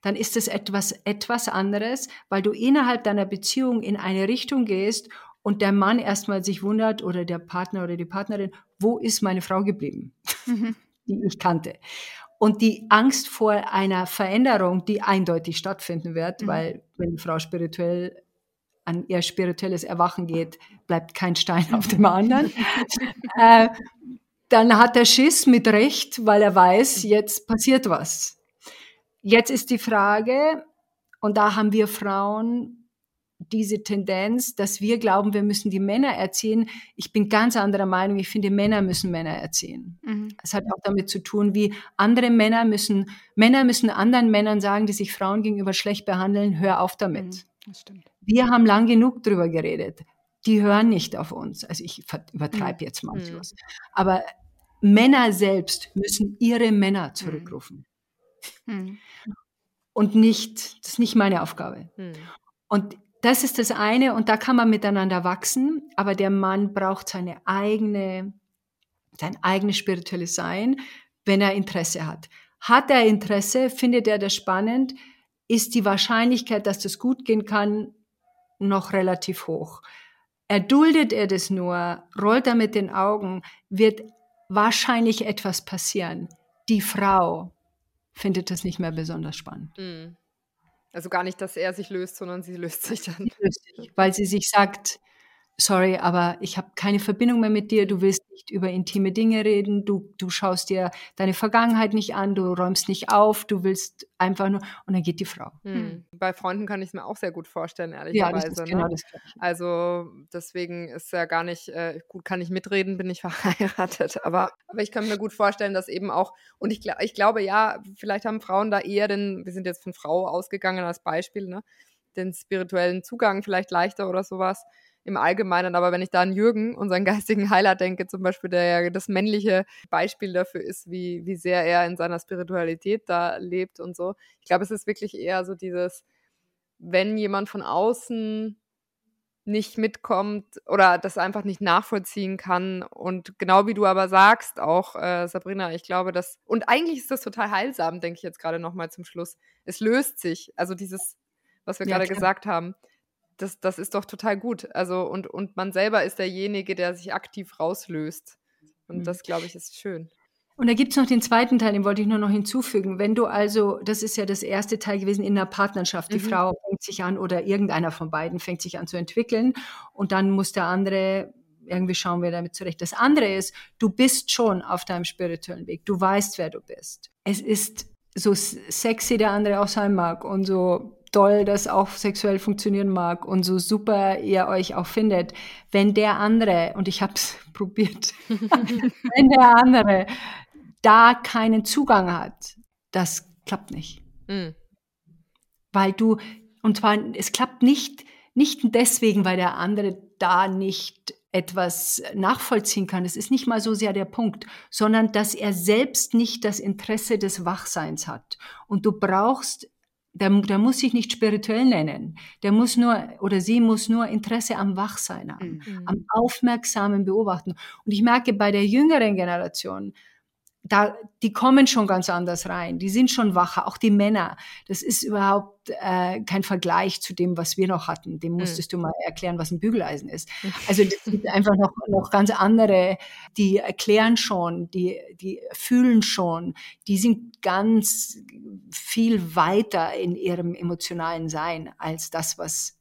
Speaker 3: dann ist es etwas, etwas anderes, weil du innerhalb deiner Beziehung in eine Richtung gehst und der Mann erstmal sich wundert oder der Partner oder die Partnerin, wo ist meine Frau geblieben, mhm. die ich kannte und die Angst vor einer Veränderung, die eindeutig stattfinden wird, mhm. weil wenn die Frau spirituell an ihr spirituelles Erwachen geht, bleibt kein Stein auf dem anderen. äh, dann hat er Schiss mit Recht, weil er weiß, jetzt passiert was. Jetzt ist die Frage, und da haben wir Frauen diese Tendenz, dass wir glauben, wir müssen die Männer erziehen. Ich bin ganz anderer Meinung. Ich finde, Männer müssen Männer erziehen. Mhm. Es hat auch damit zu tun, wie andere Männer müssen, Männer müssen anderen Männern sagen, die sich Frauen gegenüber schlecht behandeln, hör auf damit. Mhm, wir haben lang genug drüber geredet. Die hören nicht auf uns. Also ich übertreibe mhm. jetzt manchmal. Mhm. Aber Männer selbst müssen ihre Männer mhm. zurückrufen. Mhm. Und nicht, das ist nicht meine Aufgabe. Und das ist das eine und da kann man miteinander wachsen, aber der Mann braucht seine eigene, sein eigenes spirituelles Sein, wenn er Interesse hat. Hat er Interesse, findet er das spannend, ist die Wahrscheinlichkeit, dass das gut gehen kann, noch relativ hoch. Erduldet er das nur, rollt er mit den Augen, wird wahrscheinlich etwas passieren. Die Frau findet das nicht mehr besonders spannend. Mhm.
Speaker 4: Also gar nicht, dass er sich löst, sondern sie löst sich dann.
Speaker 3: Weil sie sich sagt, sorry, aber ich habe keine Verbindung mehr mit dir, du willst nicht über intime Dinge reden, du, du schaust dir deine Vergangenheit nicht an, du räumst nicht auf, du willst einfach nur, und dann geht die Frau.
Speaker 4: Hm. Bei Freunden kann ich es mir auch sehr gut vorstellen, ehrlicherweise. Ja, das ist genau ne? das Gleiche. Also deswegen ist ja gar nicht, äh, gut, kann ich mitreden, bin ich verheiratet, aber, aber ich kann mir gut vorstellen, dass eben auch, und ich, ich glaube, ja, vielleicht haben Frauen da eher den, wir sind jetzt von Frau ausgegangen als Beispiel, ne, den spirituellen Zugang vielleicht leichter oder sowas im Allgemeinen. Aber wenn ich da an Jürgen, unseren geistigen Heiler, denke, zum Beispiel, der ja das männliche Beispiel dafür ist, wie, wie sehr er in seiner Spiritualität da lebt und so. Ich glaube, es ist wirklich eher so dieses, wenn jemand von außen nicht mitkommt oder das einfach nicht nachvollziehen kann. Und genau wie du aber sagst, auch äh, Sabrina, ich glaube, dass, und eigentlich ist das total heilsam, denke ich jetzt gerade nochmal zum Schluss. Es löst sich, also dieses, was wir ja, gerade gesagt haben das, das ist doch total gut. Also, und, und man selber ist derjenige, der sich aktiv rauslöst. Und mhm. das, glaube ich, ist schön.
Speaker 3: Und da gibt es noch den zweiten Teil, den wollte ich nur noch hinzufügen. Wenn du also, das ist ja das erste Teil gewesen in der Partnerschaft, die mhm. Frau fängt sich an oder irgendeiner von beiden fängt sich an zu entwickeln und dann muss der andere irgendwie schauen, wer damit zurecht. Das andere ist, du bist schon auf deinem spirituellen Weg. Du weißt, wer du bist. Es ist so sexy der andere auch sein mag und so toll das auch sexuell funktionieren mag und so super ihr euch auch findet, wenn der andere, und ich habe es probiert, wenn der andere da keinen Zugang hat, das klappt nicht. Mhm. Weil du, und zwar, es klappt nicht, nicht deswegen, weil der andere da nicht etwas nachvollziehen kann. Es ist nicht mal so sehr der Punkt, sondern dass er selbst nicht das Interesse des Wachseins hat. Und du brauchst der, der muss sich nicht spirituell nennen. Der muss nur oder sie muss nur Interesse am Wachsein haben, mhm. am aufmerksamen Beobachten. Und ich merke bei der jüngeren Generation, da, die kommen schon ganz anders rein. Die sind schon wacher, auch die Männer. Das ist überhaupt äh, kein Vergleich zu dem, was wir noch hatten. Dem mhm. musstest mhm. du mal erklären, was ein Bügeleisen ist. Also das sind einfach noch, noch ganz andere, die erklären schon, die, die fühlen schon, die sind ganz viel weiter in ihrem emotionalen Sein als das, was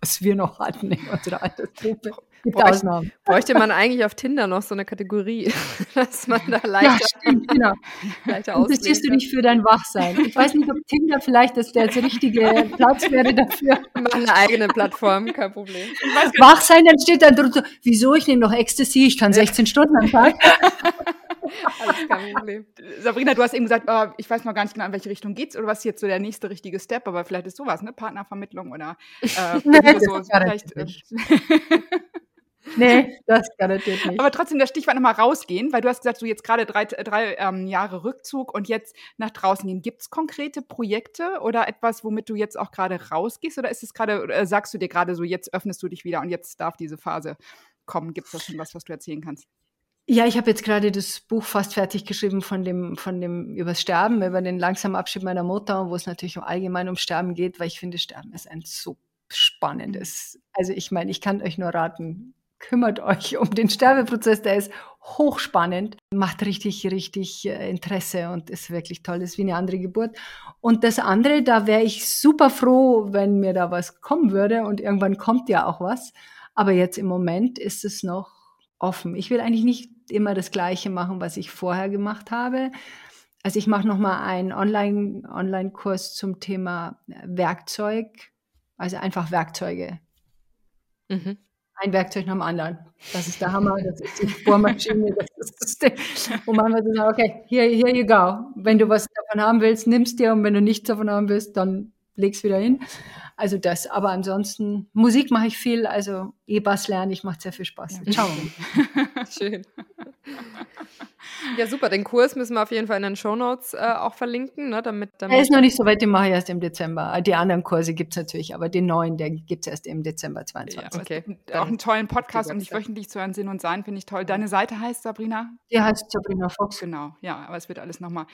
Speaker 3: was wir noch hatten in unserer Altersgruppe.
Speaker 4: Gibt Bräuch, Ausnahmen. Bräuchte man eigentlich auf Tinder noch so eine Kategorie, dass man da leichter, ja,
Speaker 3: stimmt, genau. leichter Interessierst du dich für dein Wachsein? Ich weiß nicht, ob Tinder vielleicht das der richtige Platz wäre dafür.
Speaker 4: Mach eine eigene Plattform, kein Problem.
Speaker 3: Wachsein, dann steht dann drunter, wieso, ich nehme noch Ecstasy, ich kann 16 Stunden am Tag.
Speaker 2: Alles kein Problem. Sabrina, du hast eben gesagt, oh, ich weiß mal gar nicht genau, in welche Richtung geht's oder was ist jetzt so der nächste richtige Step, aber vielleicht ist sowas, ne? Partnervermittlung oder äh, nee, so, vielleicht. Äh,
Speaker 3: Nee, das garantiert nicht.
Speaker 2: Aber trotzdem das Stichwort nochmal rausgehen, weil du hast gesagt, so jetzt gerade drei, drei ähm, Jahre Rückzug und jetzt nach draußen gehen. Gibt es konkrete Projekte oder etwas, womit du jetzt auch gerade rausgehst? Oder ist es gerade, äh, sagst du dir gerade so, jetzt öffnest du dich wieder und jetzt darf diese Phase kommen? Gibt es da schon was, was du erzählen kannst?
Speaker 3: Ja, ich habe jetzt gerade das Buch fast fertig geschrieben von dem, von dem übers Sterben, über den langsamen Abschied meiner Mutter, wo es natürlich auch allgemein um Sterben geht, weil ich finde, Sterben ist ein so spannendes. Also ich meine, ich kann euch nur raten, kümmert euch um den Sterbeprozess, der ist hochspannend, macht richtig, richtig äh, Interesse und ist wirklich toll, ist wie eine andere Geburt. Und das andere, da wäre ich super froh, wenn mir da was kommen würde und irgendwann kommt ja auch was. Aber jetzt im Moment ist es noch offen. Ich will eigentlich nicht immer das Gleiche machen, was ich vorher gemacht habe. Also ich mache nochmal einen Online-Kurs Online zum Thema Werkzeug, also einfach Werkzeuge. Mhm ein Werkzeug nach dem anderen. Das ist der Hammer, das ist die Bohrmaschine, das ist das Ding. Und manchmal sagen, okay, here, here you go. Wenn du was davon haben willst, nimmst dir und wenn du nichts davon haben willst, dann legst wieder hin. Also das, aber ansonsten, Musik mache ich viel, also E-Bass lerne ich, macht sehr viel Spaß. Ja. Ciao.
Speaker 4: Schön. Ja, super. Den Kurs müssen wir auf jeden Fall in den Shownotes äh, auch verlinken. Ne, damit, damit
Speaker 3: er ist noch nicht so weit, den mache ich erst im Dezember. Die anderen Kurse gibt es natürlich, aber den neuen, der gibt es erst im Dezember 22.
Speaker 2: Ja, okay. Auch einen tollen Podcast und dich wöchentlich zu hören, Sinn und Sein, finde ich toll. Deine Seite heißt Sabrina?
Speaker 3: Die heißt Sabrina Fox.
Speaker 2: Genau, ja, aber es wird alles nochmal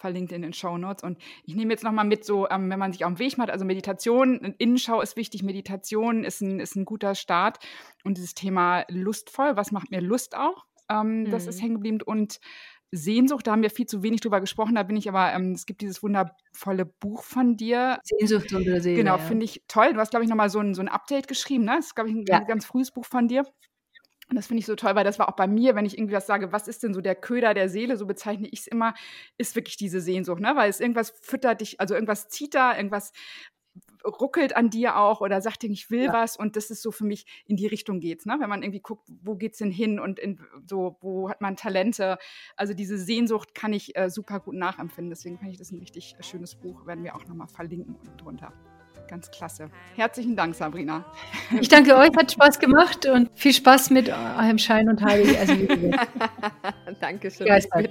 Speaker 2: verlinkt in den Show Notes. Und ich nehme jetzt nochmal mit, so, ähm, wenn man sich auf den Weg macht, also Meditation, Innenschau ist wichtig, Meditation ist ein, ist ein guter Start. Und dieses Thema lustvoll, was macht mir Lust auch? Ähm, mhm. Das ist mhm. hängen geblieben. Und Sehnsucht, da haben wir viel zu wenig drüber gesprochen, da bin ich aber, ähm, es gibt dieses wundervolle Buch von dir.
Speaker 3: Sehnsucht unter Seele.
Speaker 2: Genau, finde ich toll. Du hast, glaube ich, nochmal so ein, so ein Update geschrieben, ne? Das ist, glaube ich, ein ja. ganz frühes Buch von dir. Und das finde ich so toll, weil das war auch bei mir, wenn ich irgendwie was sage, was ist denn so der Köder der Seele, so bezeichne ich es immer, ist wirklich diese Sehnsucht, ne? Weil es irgendwas füttert dich, also irgendwas zieht da, irgendwas ruckelt an dir auch oder sagt dir, ich will ja. was und das ist so für mich, in die Richtung geht's, ne? Wenn man irgendwie guckt, wo geht's denn hin und in, so, wo hat man Talente? Also diese Sehnsucht kann ich äh, super gut nachempfinden. Deswegen finde ich das ein richtig äh, schönes Buch, werden wir auch nochmal verlinken und drunter. Ganz klasse. Herzlichen Dank, Sabrina.
Speaker 3: Ich danke euch, hat Spaß gemacht und viel Spaß mit eurem Schein und Heilig. Also,
Speaker 4: Dankeschön.
Speaker 3: Geistert.